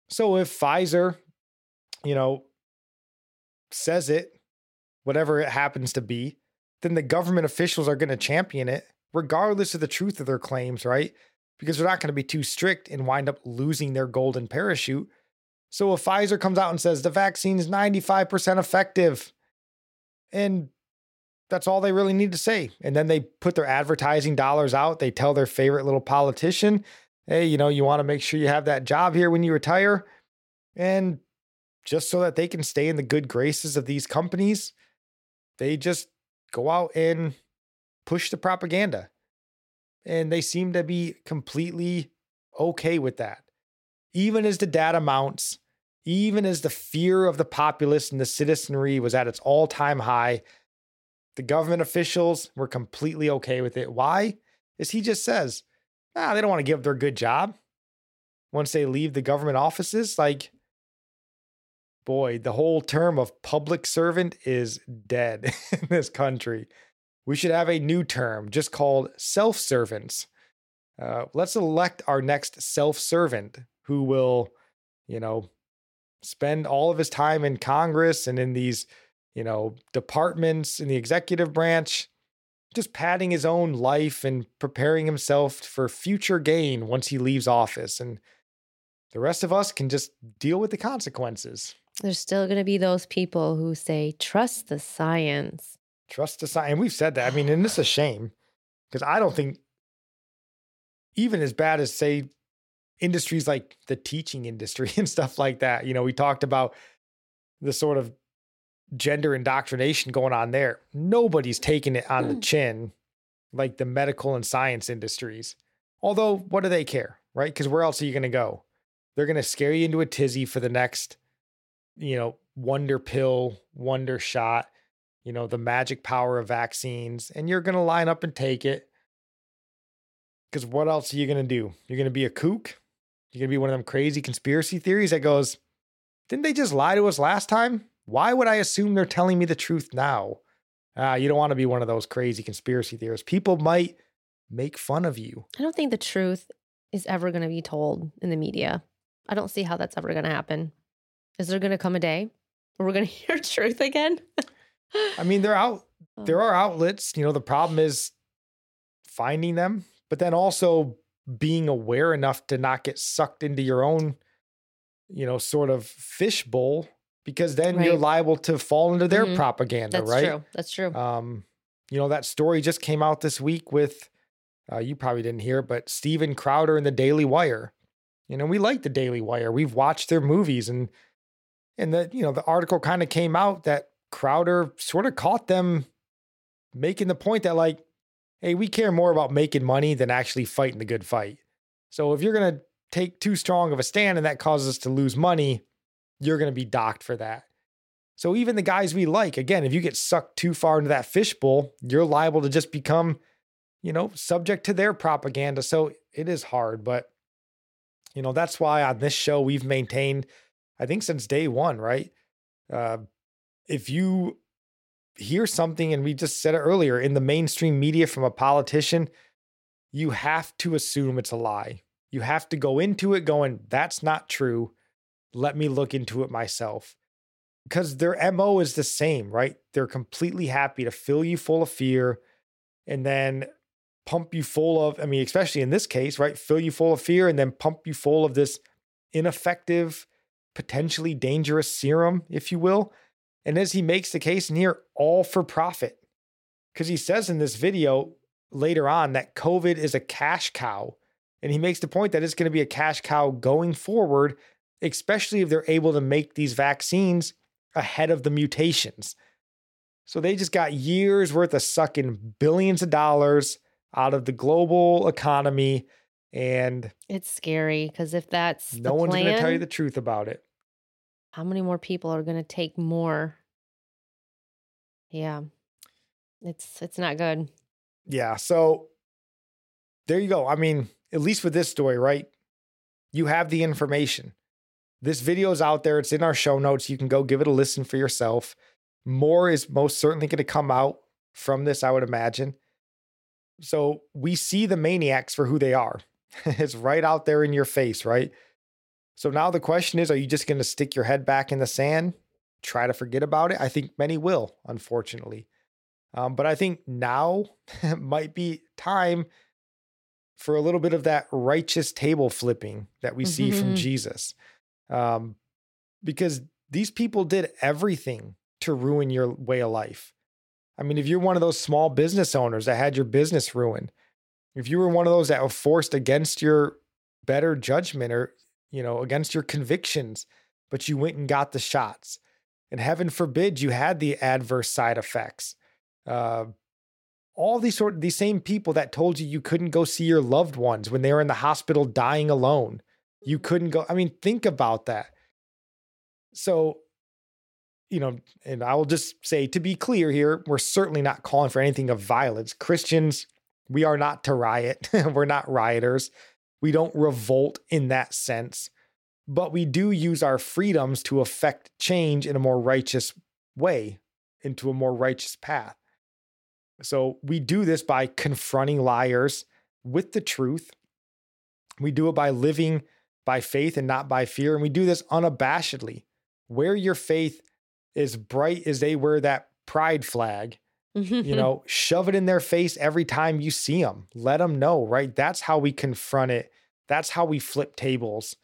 Speaker 2: So if Pfizer, you know, says it, whatever it happens to be, then the government officials are going to champion it, regardless of the truth of their claims, right? Because they're not going to be too strict and wind up losing their golden parachute. So if Pfizer comes out and says the vaccine is 95% effective, and that's all they really need to say. And then they put their advertising dollars out. They tell their favorite little politician, hey, you know, you want to make sure you have that job here when you retire. And just so that they can stay in the good graces of these companies, they just go out and push the propaganda. And they seem to be completely okay with that. Even as the data mounts, even as the fear of the populace and the citizenry was at its all time high, the government officials were completely okay with it. Why? Is he just says, ah, they don't want to give up their good job once they leave the government offices. Like, boy, the whole term of public servant is dead in this country. We should have a new term just called self servants. Uh, let's elect our next self servant who will, you know, spend all of his time in Congress and in these, you know, departments in the executive branch, just padding his own life and preparing himself for future gain once he leaves office. And the rest of us can just deal with the consequences.
Speaker 1: There's still going to be those people who say, trust the science.
Speaker 2: Trust the science. And we've said that. I mean, and it's a shame because I don't think, even as bad as, say, industries like the teaching industry and stuff like that, you know, we talked about the sort of gender indoctrination going on there. Nobody's taking it on the mm. chin like the medical and science industries. Although, what do they care, right? Because where else are you going to go? They're going to scare you into a tizzy for the next, you know, wonder pill, wonder shot, you know, the magic power of vaccines, and you're going to line up and take it. Because what else are you going to do? You're going to be a kook? You're going to be one of them crazy conspiracy theories that goes, didn't they just lie to us last time? Why would I assume they're telling me the truth now? Ah, you don't want to be one of those crazy conspiracy theorists. People might make fun of you.
Speaker 1: I don't think the truth is ever going to be told in the media. I don't see how that's ever going to happen. Is there going to come a day where we're going to hear truth again?
Speaker 2: I mean, they're out. There
Speaker 1: Oh.
Speaker 2: are outlets. You know, the problem is finding them, but then also being aware enough to not get sucked into your own, you know, sort of fishbowl, because then you're liable to fall into their
Speaker 1: Mhm.
Speaker 2: propaganda,
Speaker 1: That's
Speaker 2: right?
Speaker 1: true. That's true.
Speaker 2: Um, you know, that story just came out this week with, uh, you probably didn't hear, it, but Steven Crowder and the Daily Wire. You know, we like the Daily Wire. We've watched their movies and and the you know the article kind of came out that Crowder sort of caught them making the point that like, hey, we care more about making money than actually fighting the good fight. So if you're gonna take too strong of a stand and that causes us to lose money, you're gonna be docked for that. So even the guys we like, again, if you get sucked too far into that fishbowl, you're liable to just become, you know, subject to their propaganda. So it is hard, but you know, that's why on this show we've maintained, I think since day one, right? Uh, if you hear something, and we just said it earlier, in the mainstream media from a politician, you have to assume it's a lie. You have to go into it going, that's not true. Let me look into it myself because their MO is the same, right? They're completely happy to fill you full of fear and then pump you full of, I mean, especially in this case, right? Fill you full of fear and then pump you full of this ineffective, potentially dangerous serum, if you will. And as he makes the case in here, all for profit. Because he says in this video later on that COVID is a cash cow. And he makes the point that it's going to be a cash cow going forward, especially if they're able to make these vaccines ahead of the mutations. So they just got years worth of sucking billions of dollars out of the global economy, and
Speaker 1: it's scary because if that's
Speaker 2: no one's going to tell you the truth about it.
Speaker 1: how many more people are going to take more? Yeah, it's it's not good.
Speaker 2: Yeah. So there you go. I mean, at least with this story, right? You have the information. This video is out there. It's in our show notes. You can go give it a listen for yourself. More is most certainly going to come out from this, I would imagine. So we see the maniacs for who they are. it's right out there in your face, right? So now the question is are you just going to stick your head back in the sand, try to forget about it? I think many will, unfortunately. Um, but I think now might be time for a little bit of that righteous table flipping that we see from
Speaker 1: Mhm.
Speaker 2: Jesus. Um, because these people did everything to ruin your way of life. I mean, if you're one of those small business owners that had your business ruined, if you were one of those that were forced against your better judgment or, you know, against your convictions, but you went and got the shots, and heaven forbid you had the adverse side effects. Uh, all these sort of these same people that told you you couldn't go see your loved ones when they were in the hospital dying alone. You couldn't go. I mean, think about that. So, you know, and I will just say to be clear here, we're certainly not calling for anything of violence. Christians, we are not to riot. we're not rioters. We don't revolt in that sense, but we do use our freedoms to affect change in a more righteous way, into a more righteous path. So we do this by confronting liars with the truth. We do it by living by faith and not by fear. And we do this unabashedly. Wear your faith as bright as they wear that pride flag. You know, shove it in their face every time you see them. Let them know, right? That's how we confront it. That's how we flip tables,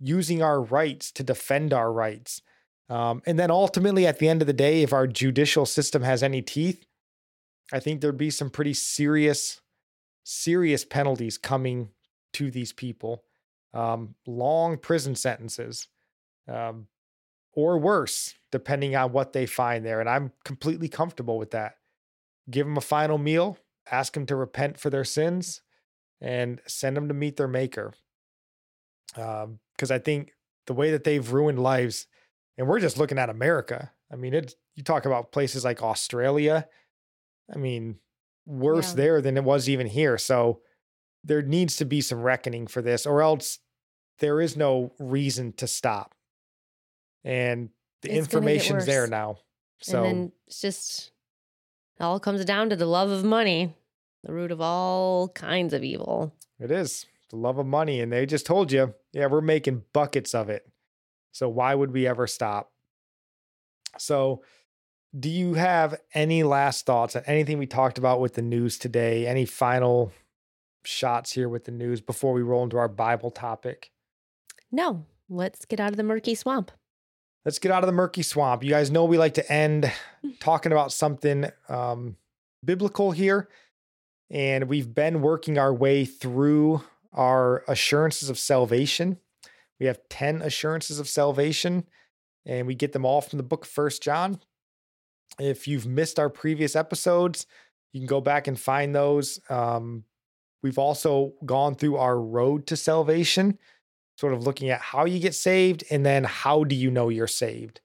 Speaker 2: using our rights to defend our rights. Um, and then ultimately, at the end of the day, if our judicial system has any teeth, I think there'd be some pretty serious, serious penalties coming to these people. Um, long prison sentences, um, or worse, depending on what they find there. And I'm completely comfortable with that. Give them a final meal, ask them to repent for their sins, and send them to meet their maker. Because I think the way that they've ruined lives, and we're just looking at America. I mean, it's you talk about places like Australia. I mean, worse
Speaker 1: Yeah.
Speaker 2: there than it was even here. So there needs to be some reckoning for this, or else there is no reason to stop. And the
Speaker 1: It's
Speaker 2: information's there now. So
Speaker 1: and then it's just It all comes down to the love of money, the root of all kinds of evil.
Speaker 2: It is the love of money. And they just told you, yeah, we're making buckets of it. So why would we ever stop? So, do you have any last thoughts on anything we talked about with the news today? Any final shots here with the news before we roll into our Bible topic?
Speaker 1: No, let's get out of the murky swamp.
Speaker 2: Let's get out of the murky swamp. You guys know we like to end talking about something um, biblical here. And we've been working our way through our assurances of salvation. We have 10 assurances of salvation, and we get them all from the book of First John. If you've missed our previous episodes, you can go back and find those. Um, we've also gone through our road to salvation, sort of looking at how you get saved and then how do you know you're saved.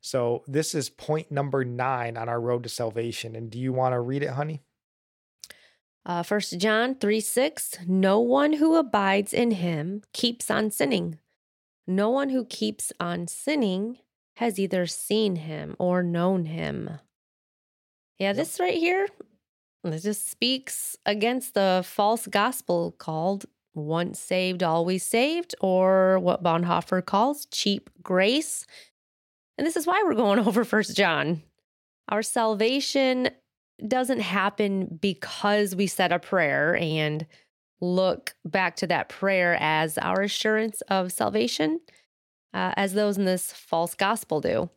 Speaker 2: So this is point number nine on our road to salvation. And do you want to read it, honey?
Speaker 1: Uh, 1 John 3 6 No one who abides in him keeps on sinning. No one who keeps on sinning has either seen him or known him. Yeah, this right here, this just speaks against the false gospel called once saved, always saved, or what Bonhoeffer calls cheap grace. And this is why we're going over First John. Our salvation doesn't happen because we said a prayer and look back to that prayer as our assurance of salvation, uh, as those in this false gospel do.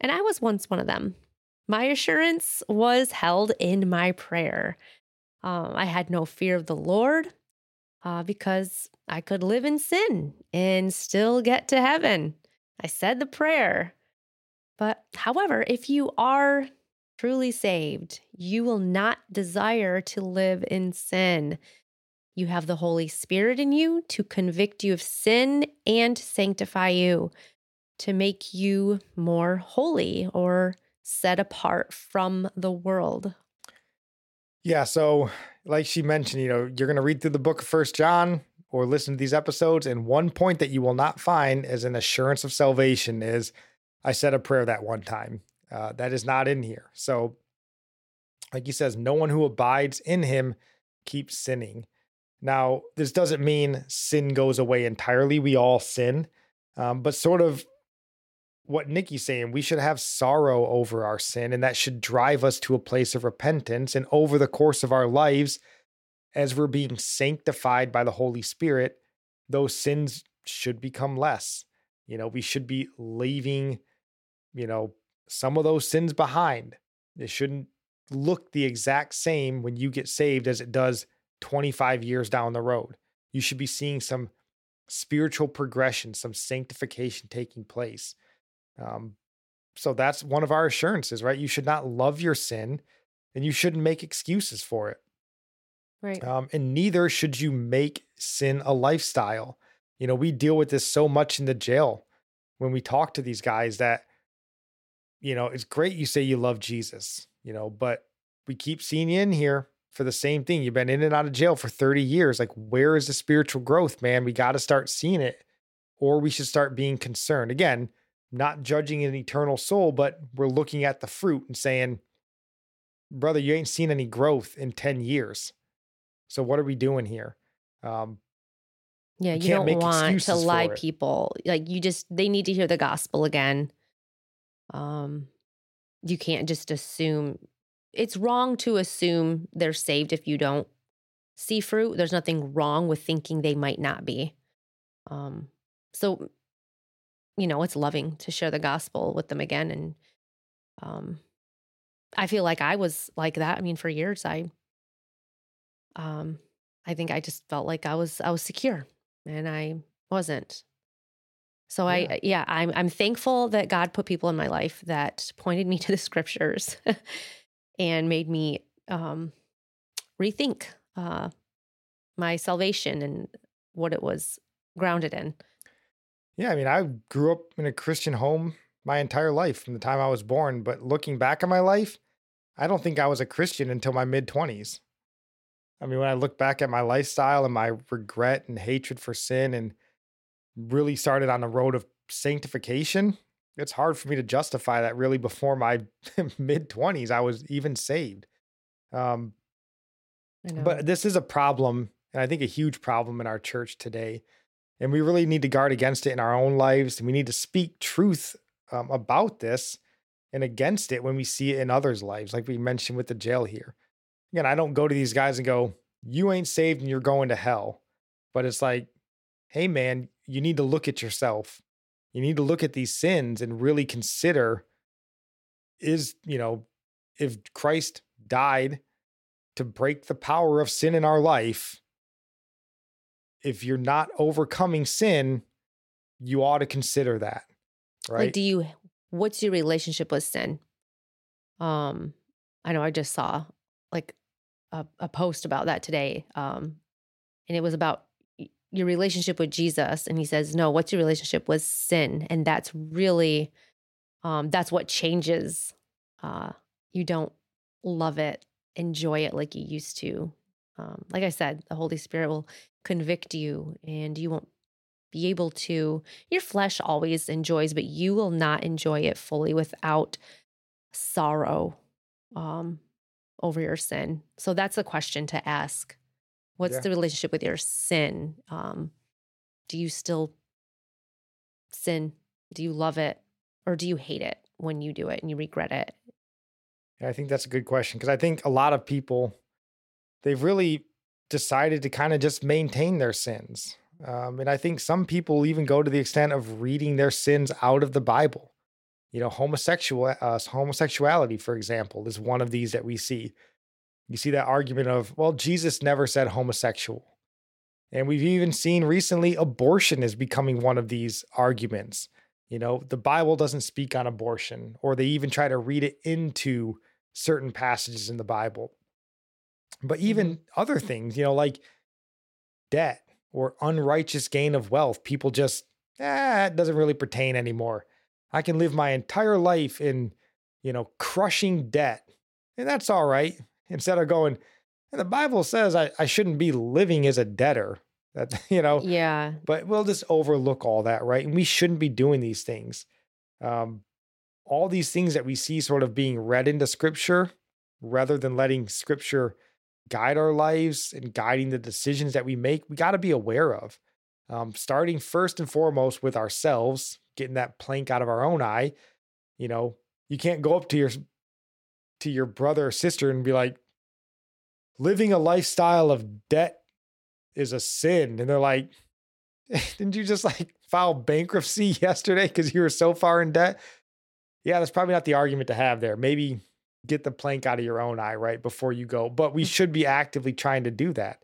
Speaker 1: And I was once one of them. My assurance was held in my prayer. Um, I had no fear of the Lord uh, because I could live in sin and still get to heaven. I said the prayer. But however, if you are truly saved, you will not desire to live in sin. You have the Holy Spirit in you to convict you of sin and sanctify you, to make you more holy or set apart from the world.
Speaker 2: Yeah. So, like she mentioned, you know, you're going to read through the book of First John or listen to these episodes. And one point that you will not find as an assurance of salvation is I said a prayer that one time. Uh, that is not in here. So, like he says, no one who abides in him keeps sinning. Now, this doesn't mean sin goes away entirely. We all sin. Um, but sort of what Nikki's saying, we should have sorrow over our sin, and that should drive us to a place of repentance. And over the course of our lives, as we're being sanctified by the Holy Spirit, those sins should become less. You know, we should be leaving, you know, some of those sins behind. It shouldn't look the exact same when you get saved as it does 25 years down the road. You should be seeing some spiritual progression, some sanctification taking place. Um, so that's one of our assurances, right? You should not love your sin and you shouldn't make excuses for it.
Speaker 1: Right.
Speaker 2: Um, and neither should you make sin a lifestyle. You know, we deal with this so much in the jail when we talk to these guys that, you know, it's great you say you love Jesus, you know, but we keep seeing you in here for the same thing. You've been in and out of jail for 30 years. Like, where is the spiritual growth, man? We got to start seeing it, or we should start being concerned. Again, not judging an eternal soul, but we're looking at the fruit and saying, brother, you ain't seen any growth in 10 years. So what are we doing here? Um,
Speaker 1: Yeah,
Speaker 2: You
Speaker 1: don't
Speaker 2: make
Speaker 1: want to lie people. Like you just they need to hear the gospel again. Um you can't just assume it's wrong to assume they're saved if you don't see fruit. There's nothing wrong with thinking they might not be. Um so you know, it's loving to share the gospel with them again and um I feel like I was like that. I mean, for years I um I think I just felt like I was I was secure and I wasn't. So
Speaker 2: Yeah.
Speaker 1: I yeah, I'm I'm thankful that God put people in my life that pointed me to the scriptures and made me um rethink uh my salvation and what it was grounded in.
Speaker 2: Yeah, I mean, I grew up in a Christian home my entire life from the time I was born. But looking back at my life, I don't think I was a Christian until my mid 20s. I mean, when I look back at my lifestyle and my regret and hatred for sin and really started on the road of sanctification, it's hard for me to justify that really before my mid 20s I was even saved. Um but this is a problem and I think a huge problem in our church today. And we really need to guard against it in our own lives and we need to speak truth um, about this and against it when we see it in others' lives like we mentioned with the jail here. Again, I don't go to these guys and go, "You ain't saved and you're going to hell." But it's like, "Hey man, you need to look at yourself you need to look at these sins and really consider is, you know, if Christ died to break the power of sin in our life, if you're not overcoming sin, you ought to consider that. Right?
Speaker 1: Like, do you? What's your relationship with sin? Um, I know I just saw like a, a post about that today. Um, and it was about your relationship with Jesus, and he says, "No, what's your relationship with sin?" And that's really, um, that's what changes. Uh, you don't love it, enjoy it like you used to. Um, like I said, the Holy Spirit will convict you, and you won't be able to your flesh always enjoys but you will not enjoy it fully without sorrow um over your sin. So that's a question to ask. What's
Speaker 2: Yeah.
Speaker 1: the relationship with your sin? Um do you still sin? Do you love it or do you hate it when you do it and you regret it?
Speaker 2: Yeah, I think that's a good question because I think a lot of people they've really decided to kind of just maintain their sins. Um, and I think some people even go to the extent of reading their sins out of the Bible. You know, homosexual uh, homosexuality, for example, is one of these that we see. You see that argument of, well, Jesus never said homosexual. And we've even seen recently abortion is becoming one of these arguments. You know, the Bible doesn't speak on abortion, or they even try to read it into certain passages in the Bible. But even other things, you know, like debt or unrighteous gain of wealth, people just, ah, it doesn't really pertain anymore. I can live my entire life in, you know, crushing debt, and that's all right. Instead of going, and the Bible says I, I shouldn't be living as a debtor. That, you know,
Speaker 1: yeah
Speaker 2: but we'll just overlook all that, right? And we shouldn't be doing these things. Um, all these things that we see sort of being read into scripture rather than letting scripture guide our lives and guiding the decisions that we make, we got to be aware of. Um, starting first and foremost with ourselves, getting that plank out of our own eye. You know, you can't go up to your to your brother or sister and be like, living a lifestyle of debt is a sin. And they're like, didn't you just like file bankruptcy yesterday because you were so far in debt? Yeah, that's probably not the argument to have there. Maybe get the plank out of your own eye, right, before you go. But we should be actively trying to do that.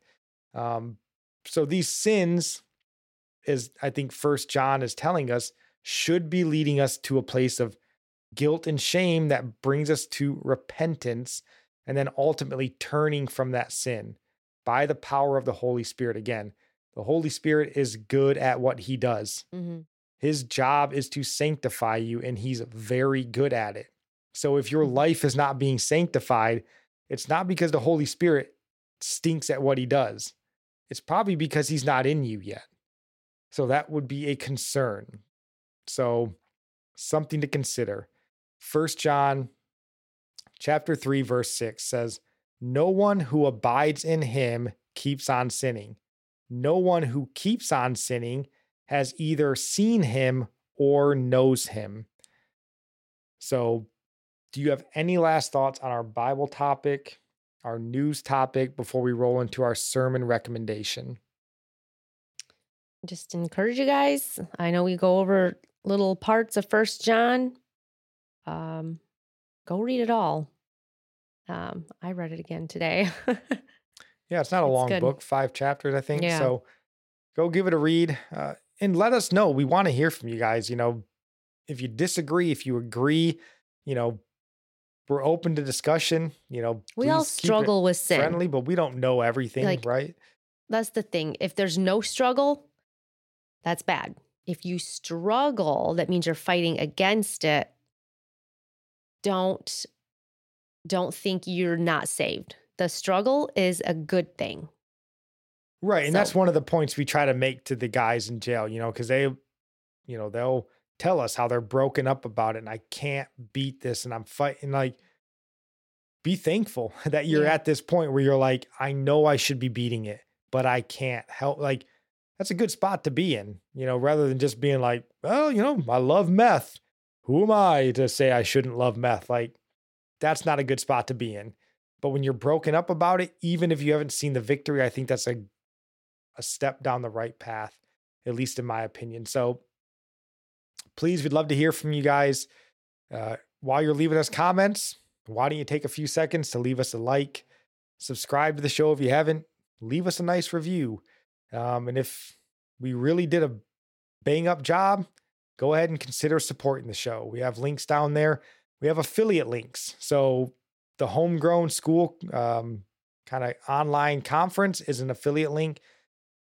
Speaker 2: Um, so these sins, as I think First John is telling us, should be leading us to a place of guilt and shame that brings us to repentance and then ultimately turning from that sin by the power of the Holy Spirit again. The Holy Spirit is good at what he does.
Speaker 1: hmm
Speaker 2: His job is to sanctify you, and he's very good at it. So if your life is not being sanctified, it's not because the Holy Spirit stinks at what he does. It's probably because he's not in you yet. So that would be a concern. So something to consider. First John chapter 3 verse 6 says, "No one who abides in him keeps on sinning. No one who keeps on sinning has either seen him or knows him." So, do you have any last thoughts on our Bible topic, our news topic before we roll into our sermon recommendation?
Speaker 1: just encourage you guys. I know we go over little parts of First John. Um, go read it all. Um, I read it again today.
Speaker 2: Yeah, it's not a
Speaker 1: It's
Speaker 2: long
Speaker 1: good.
Speaker 2: book, five chapters, I think.
Speaker 1: Yeah.
Speaker 2: So go give it a read uh, and let us know. We want to hear from you guys. You know, if you disagree, if you agree, you know, we're open to discussion. You know,
Speaker 1: we all
Speaker 2: please keep it
Speaker 1: struggle with sin.
Speaker 2: friendly, but we don't know everything,
Speaker 1: Like,
Speaker 2: right?
Speaker 1: That's the thing. If there's no struggle, that's bad. If you struggle, that means you're fighting against it. Don't don't think you're not saved. The struggle is a good thing.
Speaker 2: Right. And that's one of the points we try to make to the guys in jail, you know, because they, you know, they'll tell us how they're broken up about it and I can't beat this and I'm fighting like be thankful that you're
Speaker 1: Yeah.
Speaker 2: at this point where you're like I know I should be beating it but I can't help like that's a good spot to be in you know rather than just being like well you know I love meth. Who am I to say I shouldn't love meth? Like that's not a good spot to be in. But when you're broken up about it even if you haven't seen the victory I think that's a a step down the right path at least in my opinion. So please we'd love to hear from you guys. Uh, while you're leaving us comments why don't you take a few seconds to leave us a like subscribe to the show if you haven't leave us a nice review. Um, and if we really did a bang up job go ahead and consider supporting the show. We have links down there. We have affiliate links. So the homegrown school um, kind of online conference is an affiliate link.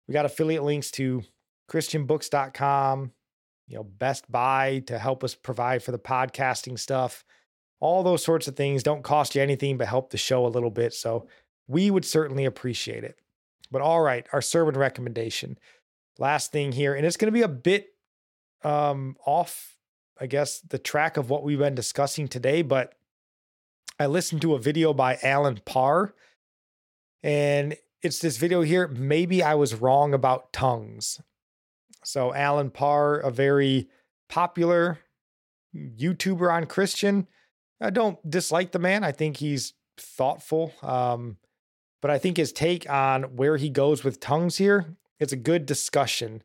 Speaker 2: We got affiliate links to christianbooks.com you know best buy to help us provide for the podcasting stuff. All those sorts of things don't cost you anything but help the show a little bit so we would certainly appreciate it. But all right our sermon recommendation. Last thing here and it's going to be a bit um off i guess the track of what we've been discussing today but i listened to a video by alan parr and it's this video here maybe i was wrong about tongues so alan parr a very popular youtuber on christian. I don't dislike the man. I think he's thoughtful um but i think his take on where he goes with tongues here it's a good discussion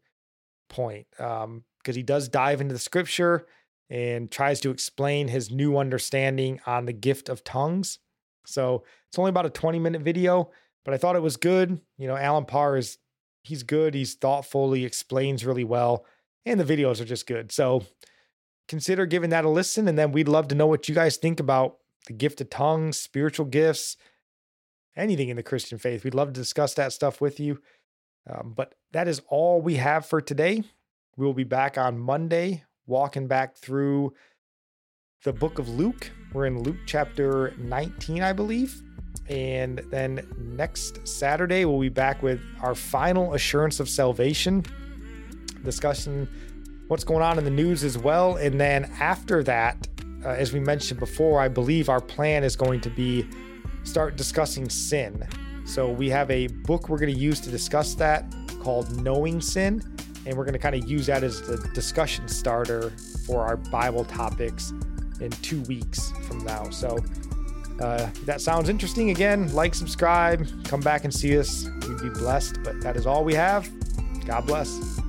Speaker 2: point um because he does dive into the scripture and tries to explain his new understanding on the gift of tongues. So it's only about a 20 minute video but I thought it was good. You know, Alan Parr is he's good, he's thoughtful, he explains really well, and the videos are just good. So consider giving that a listen, and then we'd love to know what you guys think about the gift of tongues, spiritual gifts, anything in the Christian faith. We'd love to discuss that stuff with you. Um, but that is all we have for today. We will be back on Monday, walking back through the book of Luke. We're in Luke chapter 19, I believe. And then next Saturday, we'll be back with our final assurance of salvation, discussing what's going on in the news as well. And then after that, uh, as we mentioned before, I believe our plan is going to be start discussing sin. So we have a book we're going to use to discuss that called Knowing Sin. And we're going to kind of use that as the discussion starter for our Bible topics in two weeks from now. So uh, that sounds interesting, again, like, subscribe, come back and see us. We'd be blessed. But that is all we have. God bless.